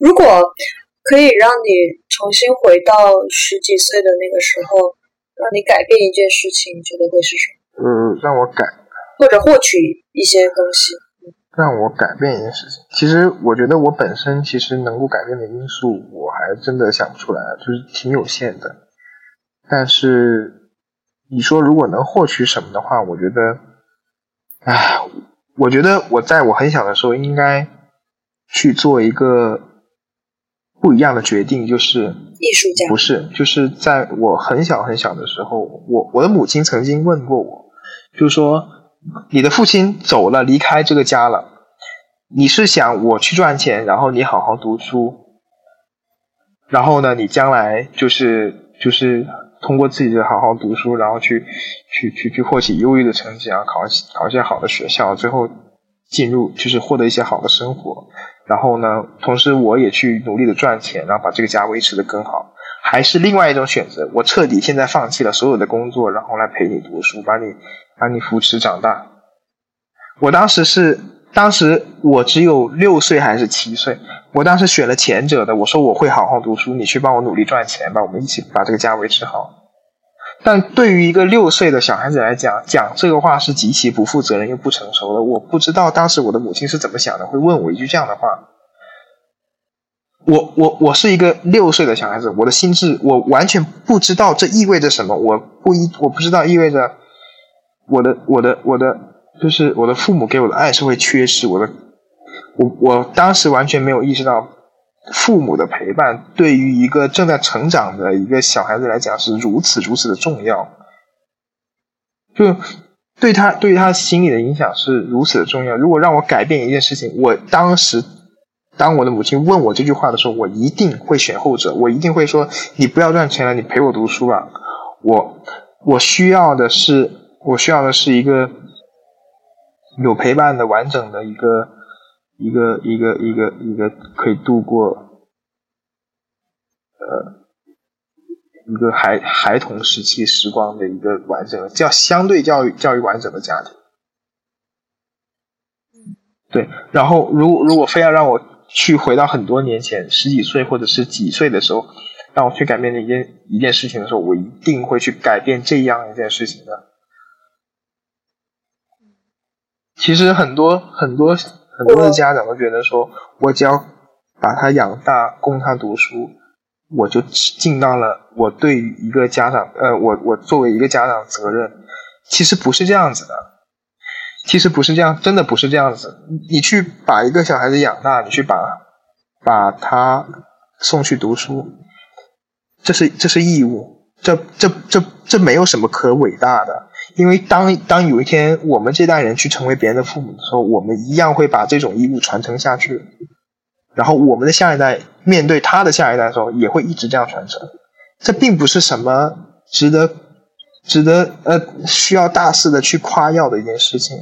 如果。可以让你重新回到十几岁的那个时候，让你改变一件事情，你觉得会是什么？呃，让我改，或者获取一些东西。让我改变一件事情。其实我觉得我本身其实能够改变的因素，我还真的想不出来，就是挺有限的。但是你说如果能获取什么的话，我觉得，唉，我觉得我在我很小的时候应该去做一个不一样的决定，就是艺术家不是，就是在我很小很小的时候，我我的母亲曾经问过我，就是说。你的父亲走了，离开这个家了。你是想我去赚钱，然后你好好读书，然后呢，你将来就是就是通过自己的好好读书，然后去去去去获取优异的成绩，然后考考一些好的学校，最后进入就是获得一些好的生活。然后呢，同时我也去努力的赚钱，然后把这个家维持的更好。还是另外一种选择，我彻底现在放弃了所有的工作，然后来陪你读书，把你把你扶持长大。我当时是，当时我只有六岁还是七岁，我当时选了前者的，我说我会好好读书，你去帮我努力赚钱吧，我们一起把这个家维持好。但对于一个六岁的小孩子来讲，讲这个话是极其不负责任又不成熟的。我不知道当时我的母亲是怎么想的，会问我一句这样的话。我我我是一个六岁的小孩子，我的心智我完全不知道这意味着什么，我不一我不知道意味着我的我的我的就是我的父母给我的爱是会缺失，我的我我当时完全没有意识到父母的陪伴对于一个正在成长的一个小孩子来讲是如此如此的重要，就对他对于他心理的影响是如此的重要。如果让我改变一件事情，我当时。当我的母亲问我这句话的时候，我一定会选后者。我一定会说：“你不要赚钱了，你陪我读书吧。”我我需要的是，我需要的是一个有陪伴的完整的一个一个一个一个一个可以度过呃一个孩孩童时期时光的一个完整的叫相对教育教育完整的家庭。对，然后如果如果非要让我。去回到很多年前，十几岁或者是几岁的时候，让我去改变一件一件事情的时候，我一定会去改变这样一件事情的。其实很多很多很多的家长都觉得说，我只要把他养大，供他读书，我就尽到了我对于一个家长，呃，我我作为一个家长责任。其实不是这样子的。其实不是这样，真的不是这样子。你去把一个小孩子养大，你去把把他送去读书，这是这是义务，这这这这没有什么可伟大的。因为当当有一天我们这代人去成为别人的父母的时候，我们一样会把这种义务传承下去。然后我们的下一代面对他的下一代的时候，也会一直这样传承。这并不是什么值得值得呃需要大肆的去夸耀的一件事情。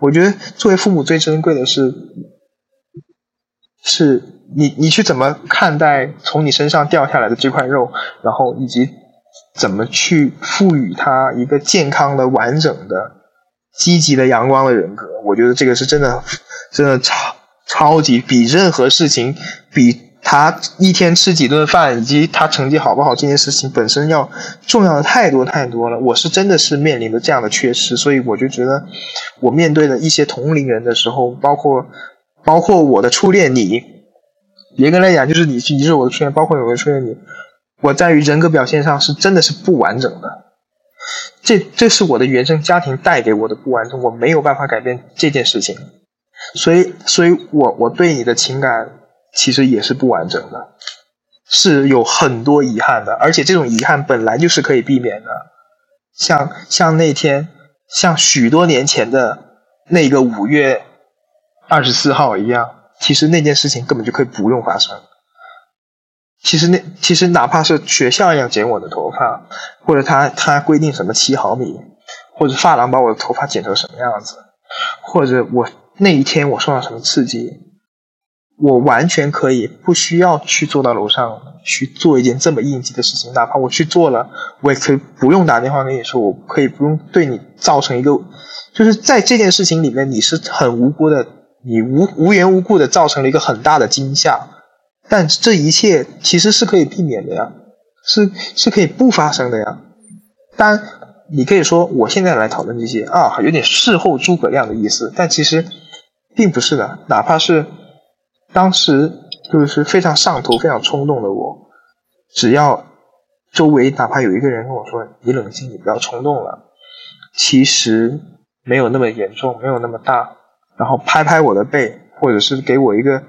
我觉得作为父母最珍贵的是，是你你去怎么看待从你身上掉下来的这块肉，然后以及怎么去赋予他一个健康的、完整的、积极的、阳光的人格。我觉得这个是真的，真的超超级比任何事情比。他一天吃几顿饭，以及他成绩好不好这件事情本身要重要的太多太多了。我是真的是面临着这样的缺失，所以我就觉得，我面对的一些同龄人的时候，包括包括我的初恋你，严格来讲就是你，你是我的初恋，包括我的初恋你，我在于人格表现上是真的是不完整的。这这是我的原生家庭带给我的不完整，我没有办法改变这件事情，所以所以我我对你的情感。其实也是不完整的，是有很多遗憾的，而且这种遗憾本来就是可以避免的。像像那天，像许多年前的那个五月二十四号一样，其实那件事情根本就可以不用发生。其实那其实哪怕是学校要剪我的头发，或者他他规定什么七毫米，或者发廊把我的头发剪成什么样子，或者我那一天我受到什么刺激。我完全可以不需要去坐到楼上去做一件这么应急的事情，哪怕我去做了，我也可以不用打电话跟你说，我可以不用对你造成一个，就是在这件事情里面你是很无辜的，你无无缘无故的造成了一个很大的惊吓，但这一切其实是可以避免的呀，是是可以不发生的呀。当然，你可以说我现在来讨论这些啊，有点事后诸葛亮的意思，但其实。并不是的，哪怕是当时就是非常上头、非常冲动的我，只要周围哪怕有一个人跟我说：“你冷静，你不要冲动了。”其实没有那么严重，没有那么大。然后拍拍我的背，或者是给我一个，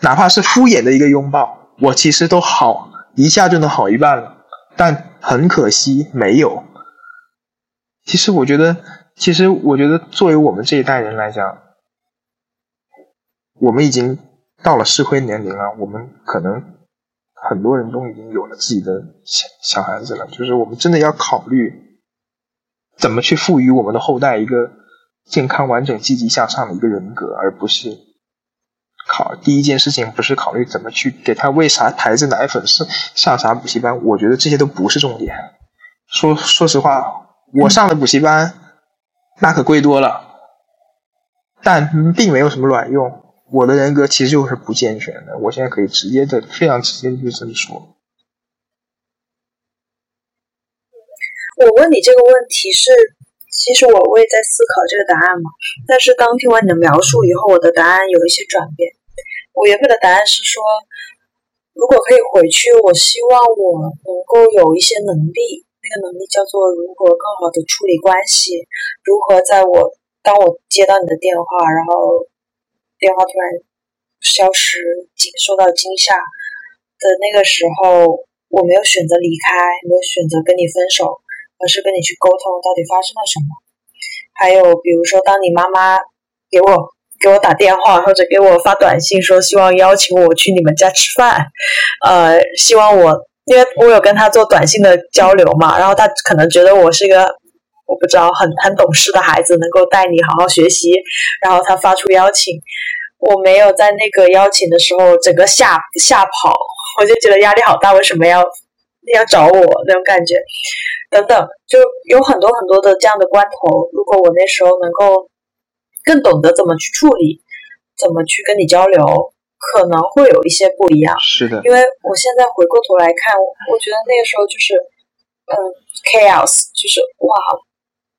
哪怕是敷衍的一个拥抱，我其实都好一下就能好一半了。但很可惜没有。其实我觉得，其实我觉得，作为我们这一代人来讲。我们已经到了适婚年龄了，我们可能很多人都已经有了自己的小小孩子了。就是我们真的要考虑怎么去赋予我们的后代一个健康、完整、积极向上的一个人格，而不是考第一件事情不是考虑怎么去给他喂啥牌子奶粉、是上啥补习班。我觉得这些都不是重点。说说实话，我上了补习班，那可贵多了，但并没有什么卵用。我的人格其实就是不健全的，我现在可以直接的、非常直接的就这么说。我问你这个问题是，其实我我也在思考这个答案嘛。但是当听完你的描述以后，我的答案有一些转变。我原本的答案是说，如果可以回去，我希望我能够有一些能力，那个能力叫做如何更好的处理关系，如何在我当我接到你的电话，然后。电话突然消失，惊受到惊吓的那个时候，我没有选择离开，没有选择跟你分手，而是跟你去沟通到底发生了什么。还有比如说，当你妈妈给我给我打电话或者给我发短信说希望邀请我去你们家吃饭，呃，希望我因为我有跟他做短信的交流嘛，然后他可能觉得我是一个我不知道很很懂事的孩子，能够带你好好学习，然后他发出邀请。我没有在那个邀请的时候整个吓吓跑，我就觉得压力好大。为什么要要找我那种感觉？等等，就有很多很多的这样的关头。如果我那时候能够更懂得怎么去处理，怎么去跟你交流，可能会有一些不一样。是的，因为我现在回过头来看，我觉得那个时候就是嗯，chaos，就是哇，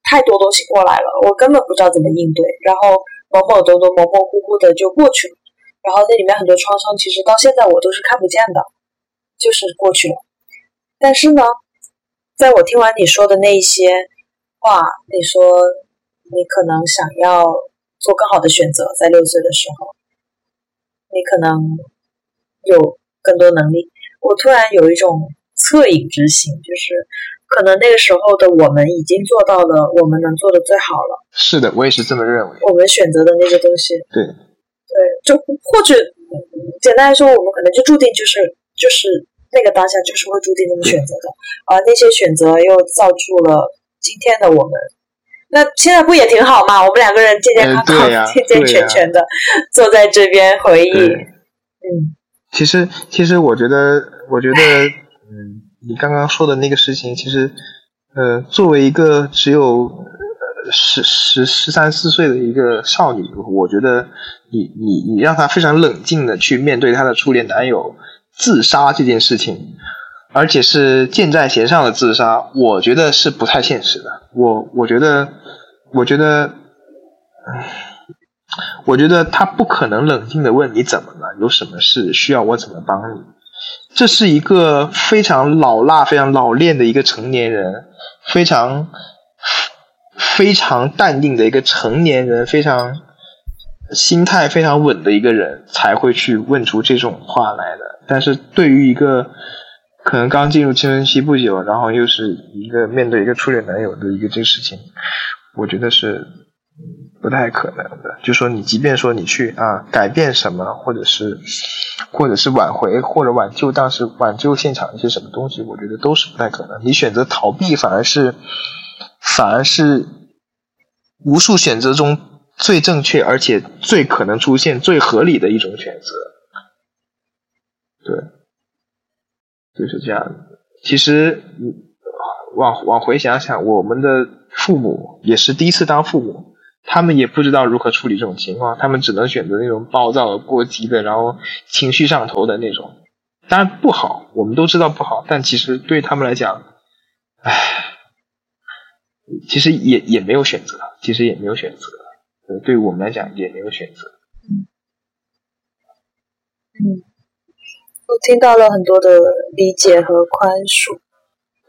太多东西过来了，我根本不知道怎么应对，然后。懵懵懂懂、模模糊糊的就过去了，然后那里面很多创伤，其实到现在我都是看不见的，就是过去了。但是呢，在我听完你说的那些话，你说你可能想要做更好的选择，在六岁的时候，你可能有更多能力。我突然有一种恻隐之心，就是。可能那个时候的我们已经做到了我们能做的最好了。是的，我也是这么认为。我们选择的那些东西，对，对，就或者简单来说，我们可能就注定就是就是那个当下就是会注定那么选择的，而那些选择又造就了今天的我们。那现在不也挺好吗？我们两个人健健康康、健健全全的坐在这边回忆。嗯，其实其实我觉得，我觉得，嗯。你刚刚说的那个事情，其实，呃，作为一个只有十十十三四岁的一个少女，我觉得你你你让她非常冷静的去面对她的初恋男友自杀这件事情，而且是箭在弦上的自杀，我觉得是不太现实的。我我觉得，我觉得，我觉得他不可能冷静的问你怎么了，有什么事需要我怎么帮你。这是一个非常老辣、非常老练的一个成年人，非常非常淡定的一个成年人，非常心态非常稳的一个人，才会去问出这种话来的。但是对于一个可能刚进入青春期不久，然后又是一个面对一个初恋男友的一个这个事情，我觉得是。不太可能的，就说你即便说你去啊改变什么，或者是或者是挽回或者挽救当时挽救现场一些什么东西，我觉得都是不太可能。你选择逃避，反而是反而是无数选择中最正确而且最可能出现最合理的一种选择。对，就是这样。其实往往回想想，我们的父母也是第一次当父母。他们也不知道如何处理这种情况，他们只能选择那种暴躁、过激的，然后情绪上头的那种。当然不好，我们都知道不好，但其实对他们来讲，唉，其实也也没有选择，其实也没有选择。对，对我们来讲也没有选择。嗯，我听到了很多的理解和宽恕。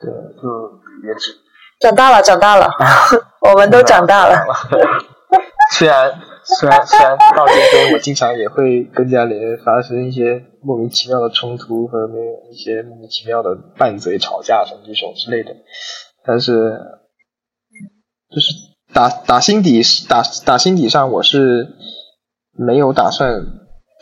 对，就也只长大了，长大了，我们都长大了。虽然虽然虽然到今天，我经常也会跟家里人发生一些莫名其妙的冲突和没有一些莫名其妙的拌嘴、吵架什么这种之类的，但是就是打打心底打打心底上，我是没有打算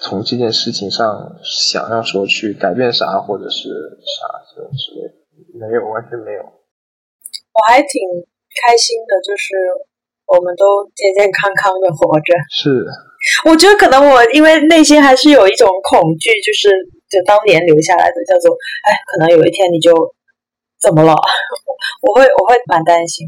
从这件事情上想要说去改变啥或者是啥这种之类的，没有，完全没有。我还挺开心的，就是我们都健健康康的活着。是，我觉得可能我因为内心还是有一种恐惧，就是就当年留下来的，叫做哎，可能有一天你就怎么了？我会我会蛮担心，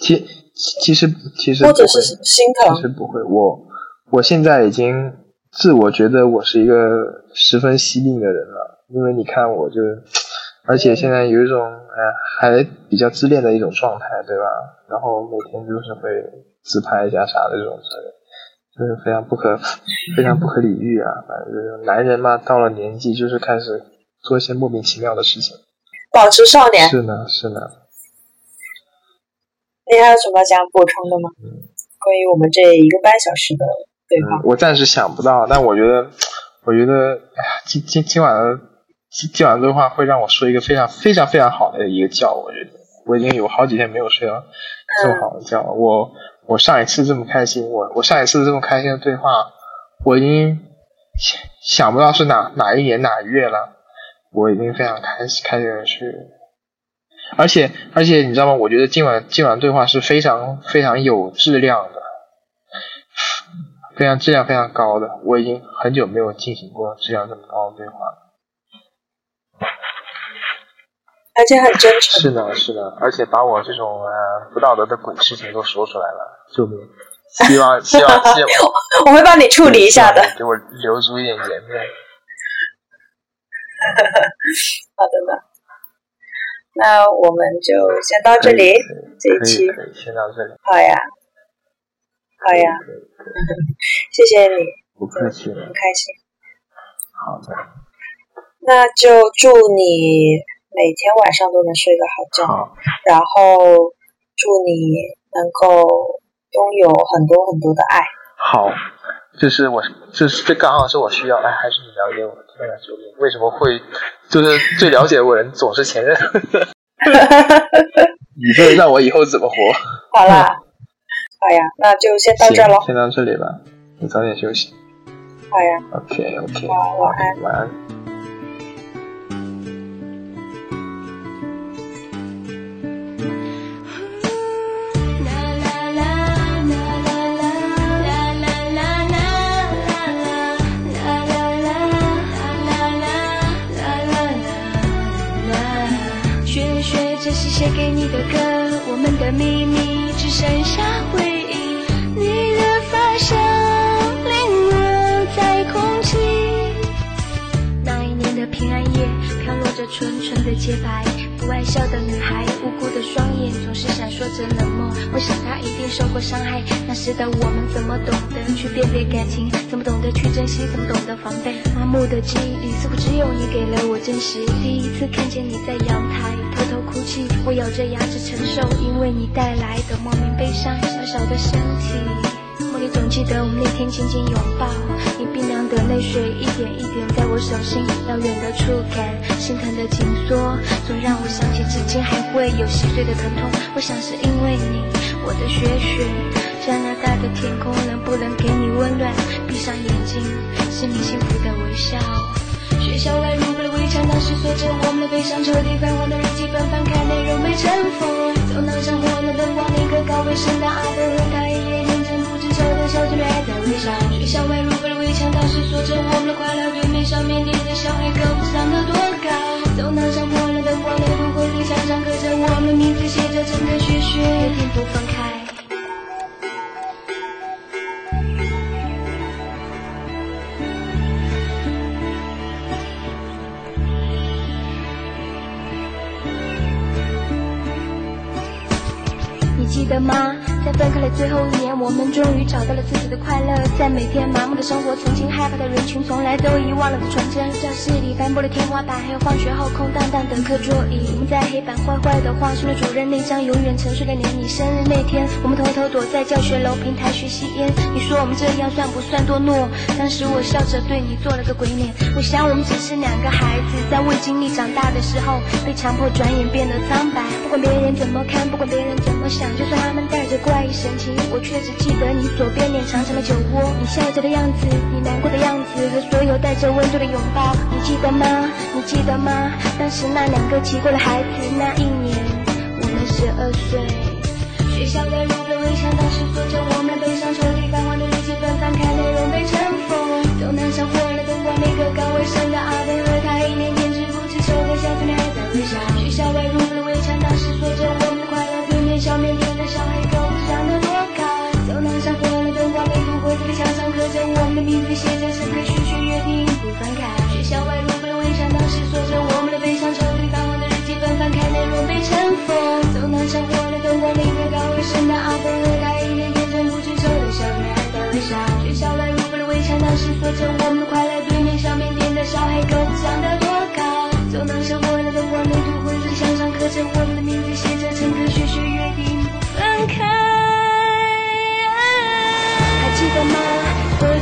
其其实其实或者是心疼其。实不会，我我现在已经自我觉得我是一个十分惜命的人了，因为你看我就，而且现在有一种哎还比较自恋的一种状态，对吧？然后每天就是会自拍一下啥的这种之类，就是非常不可非常不可理喻啊！反正就是男人嘛，到了年纪就是开始做一些莫名其妙的事情。保持少年。是呢，是呢。你还有什么想补充的吗？关于我们这一个半小时的嗯，，我暂时想不到，但我觉得，我觉得，哎呀，今今今晚的今今晚的对话会让我睡一个非常非常非常好的一个觉。我觉得我已经有好几天没有睡到这么好的觉了。我我上一次这么开心，我我上一次这么开心的对话，我已经想想不到是哪哪一年哪一月了。我已经非常开心开心的去，而且而且你知道吗？我觉得今晚今晚对话是非常非常有质量的。非常质量非常高的，我已经很久没有进行过质量这么高的对话了。而且很真诚。是的，是的，而且把我这种呃不道德的鬼事情都说出来了，救命！希望希望希望 我会帮你处理一下的。给我留足一点颜面。好的呢，那我们就先到这里，这一期，先到这里。好呀，好呀，谢谢你，不客气了很。开心。好的，那就祝你每天晚上都能睡个好觉，好，然后祝你能够拥有很多很多的爱。好，这是我，这是这刚好是我需要。哎，还是你了解我，天哪，救命！为什么会就是最了解我人总是前任？你这让我以后怎么活？好啦，好呀，那就先到这儿喽。先到这里吧，你早点休息。好呀，OK OK，好，晚安。晚安。写给你的歌，我们的秘密只剩下回忆。你的发香淋落在空气。那一年的平安夜，飘落着纯纯的洁白，不爱笑的女孩，无辜的双眼总是闪烁着冷漠。我想她一定受过伤害，那时的我们怎么懂得去辨别感情？怎么懂得去珍惜？怎么懂得防备？麻木的记忆里，似乎只有你给了我真实。第一次看见你在阳台偷偷哭泣，我咬着牙齿承受，因为你带来的莫名悲伤。小小的身体。梦里总记得我们那天紧紧拥抱，你冰凉的泪水一点一点在我手心遥远的触感，心疼的紧缩，总让我想起至今还会有细碎的疼痛。我想是因为你，我的雪雪，加拿大的天空能不能给你温暖？闭上眼睛，是你幸福的微笑。学校外如何如果的围墙，当时锁着我们的悲伤，抽屉泛黄的日记本，翻开内容没尘封。走廊上火了灯光，那个高贵圣诞阿伯，他一脸认真不知丑的小嘴还在微笑。学校外如果的围墙，倒时锁着我们的快乐，对面上面叠的最后我们终于找到了自己的快乐，在每天麻木的生活，曾经害怕的人群，从来都遗忘了的纯真。教室里斑驳的天花板，还有放学后空荡荡的课桌椅。我们在黑板坏坏的画出了主任那张永远沉睡的脸。你生日那天，我们偷偷躲在教学楼平台学吸烟。你说我们这样算不算多诺？当时我笑着对你做了个鬼脸。我想我们只是两个孩子，在未经历长大的时候，被强迫转眼变得苍白。不管别人怎么看，不管别人怎么想，就算他们带着怪异神情，我却只记得你左边脸长长的酒窝，你笑着的样子，你难过的样子，和所有带着温度的拥抱，你记得吗？你记得吗？当时那两个奇怪的孩子，那一年我们十二岁。学校的路灯围墙，当时锁着我们的悲伤，抽屉泛黄的日记本，翻开内容被尘封。走廊上火了灯光，那个刚卫生的阿伯个高卫生的阿伯和他一脸天真不知羞的小女孩在微笑。学校外路灯围墙，当时锁着我们的快乐，对面小面店的小黑狗长得多高。走廊上火了灯光，那涂灰色的墙上刻着我们的名字，写着乘客学学约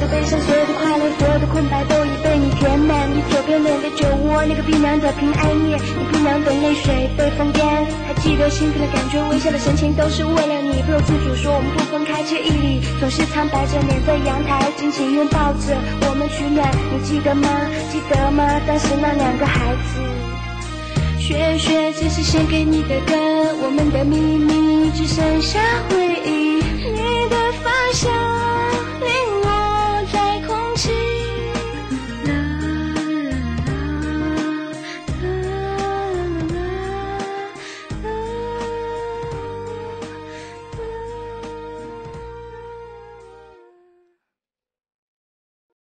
的悲伤，所有的快乐，所有的空白都已被你填满。你左边脸的酒窝，那个冰凉的平安夜，你冰凉的泪水被风干。还记得幸福的感觉，微笑的神情，都是为了你。不由自主说我们不分开，却毅力总是苍白着脸在阳台紧紧拥抱着我们取暖。你记得吗？记得吗？当时那两个孩子。雪雪，这是献给你的歌，我们的秘密只剩下回。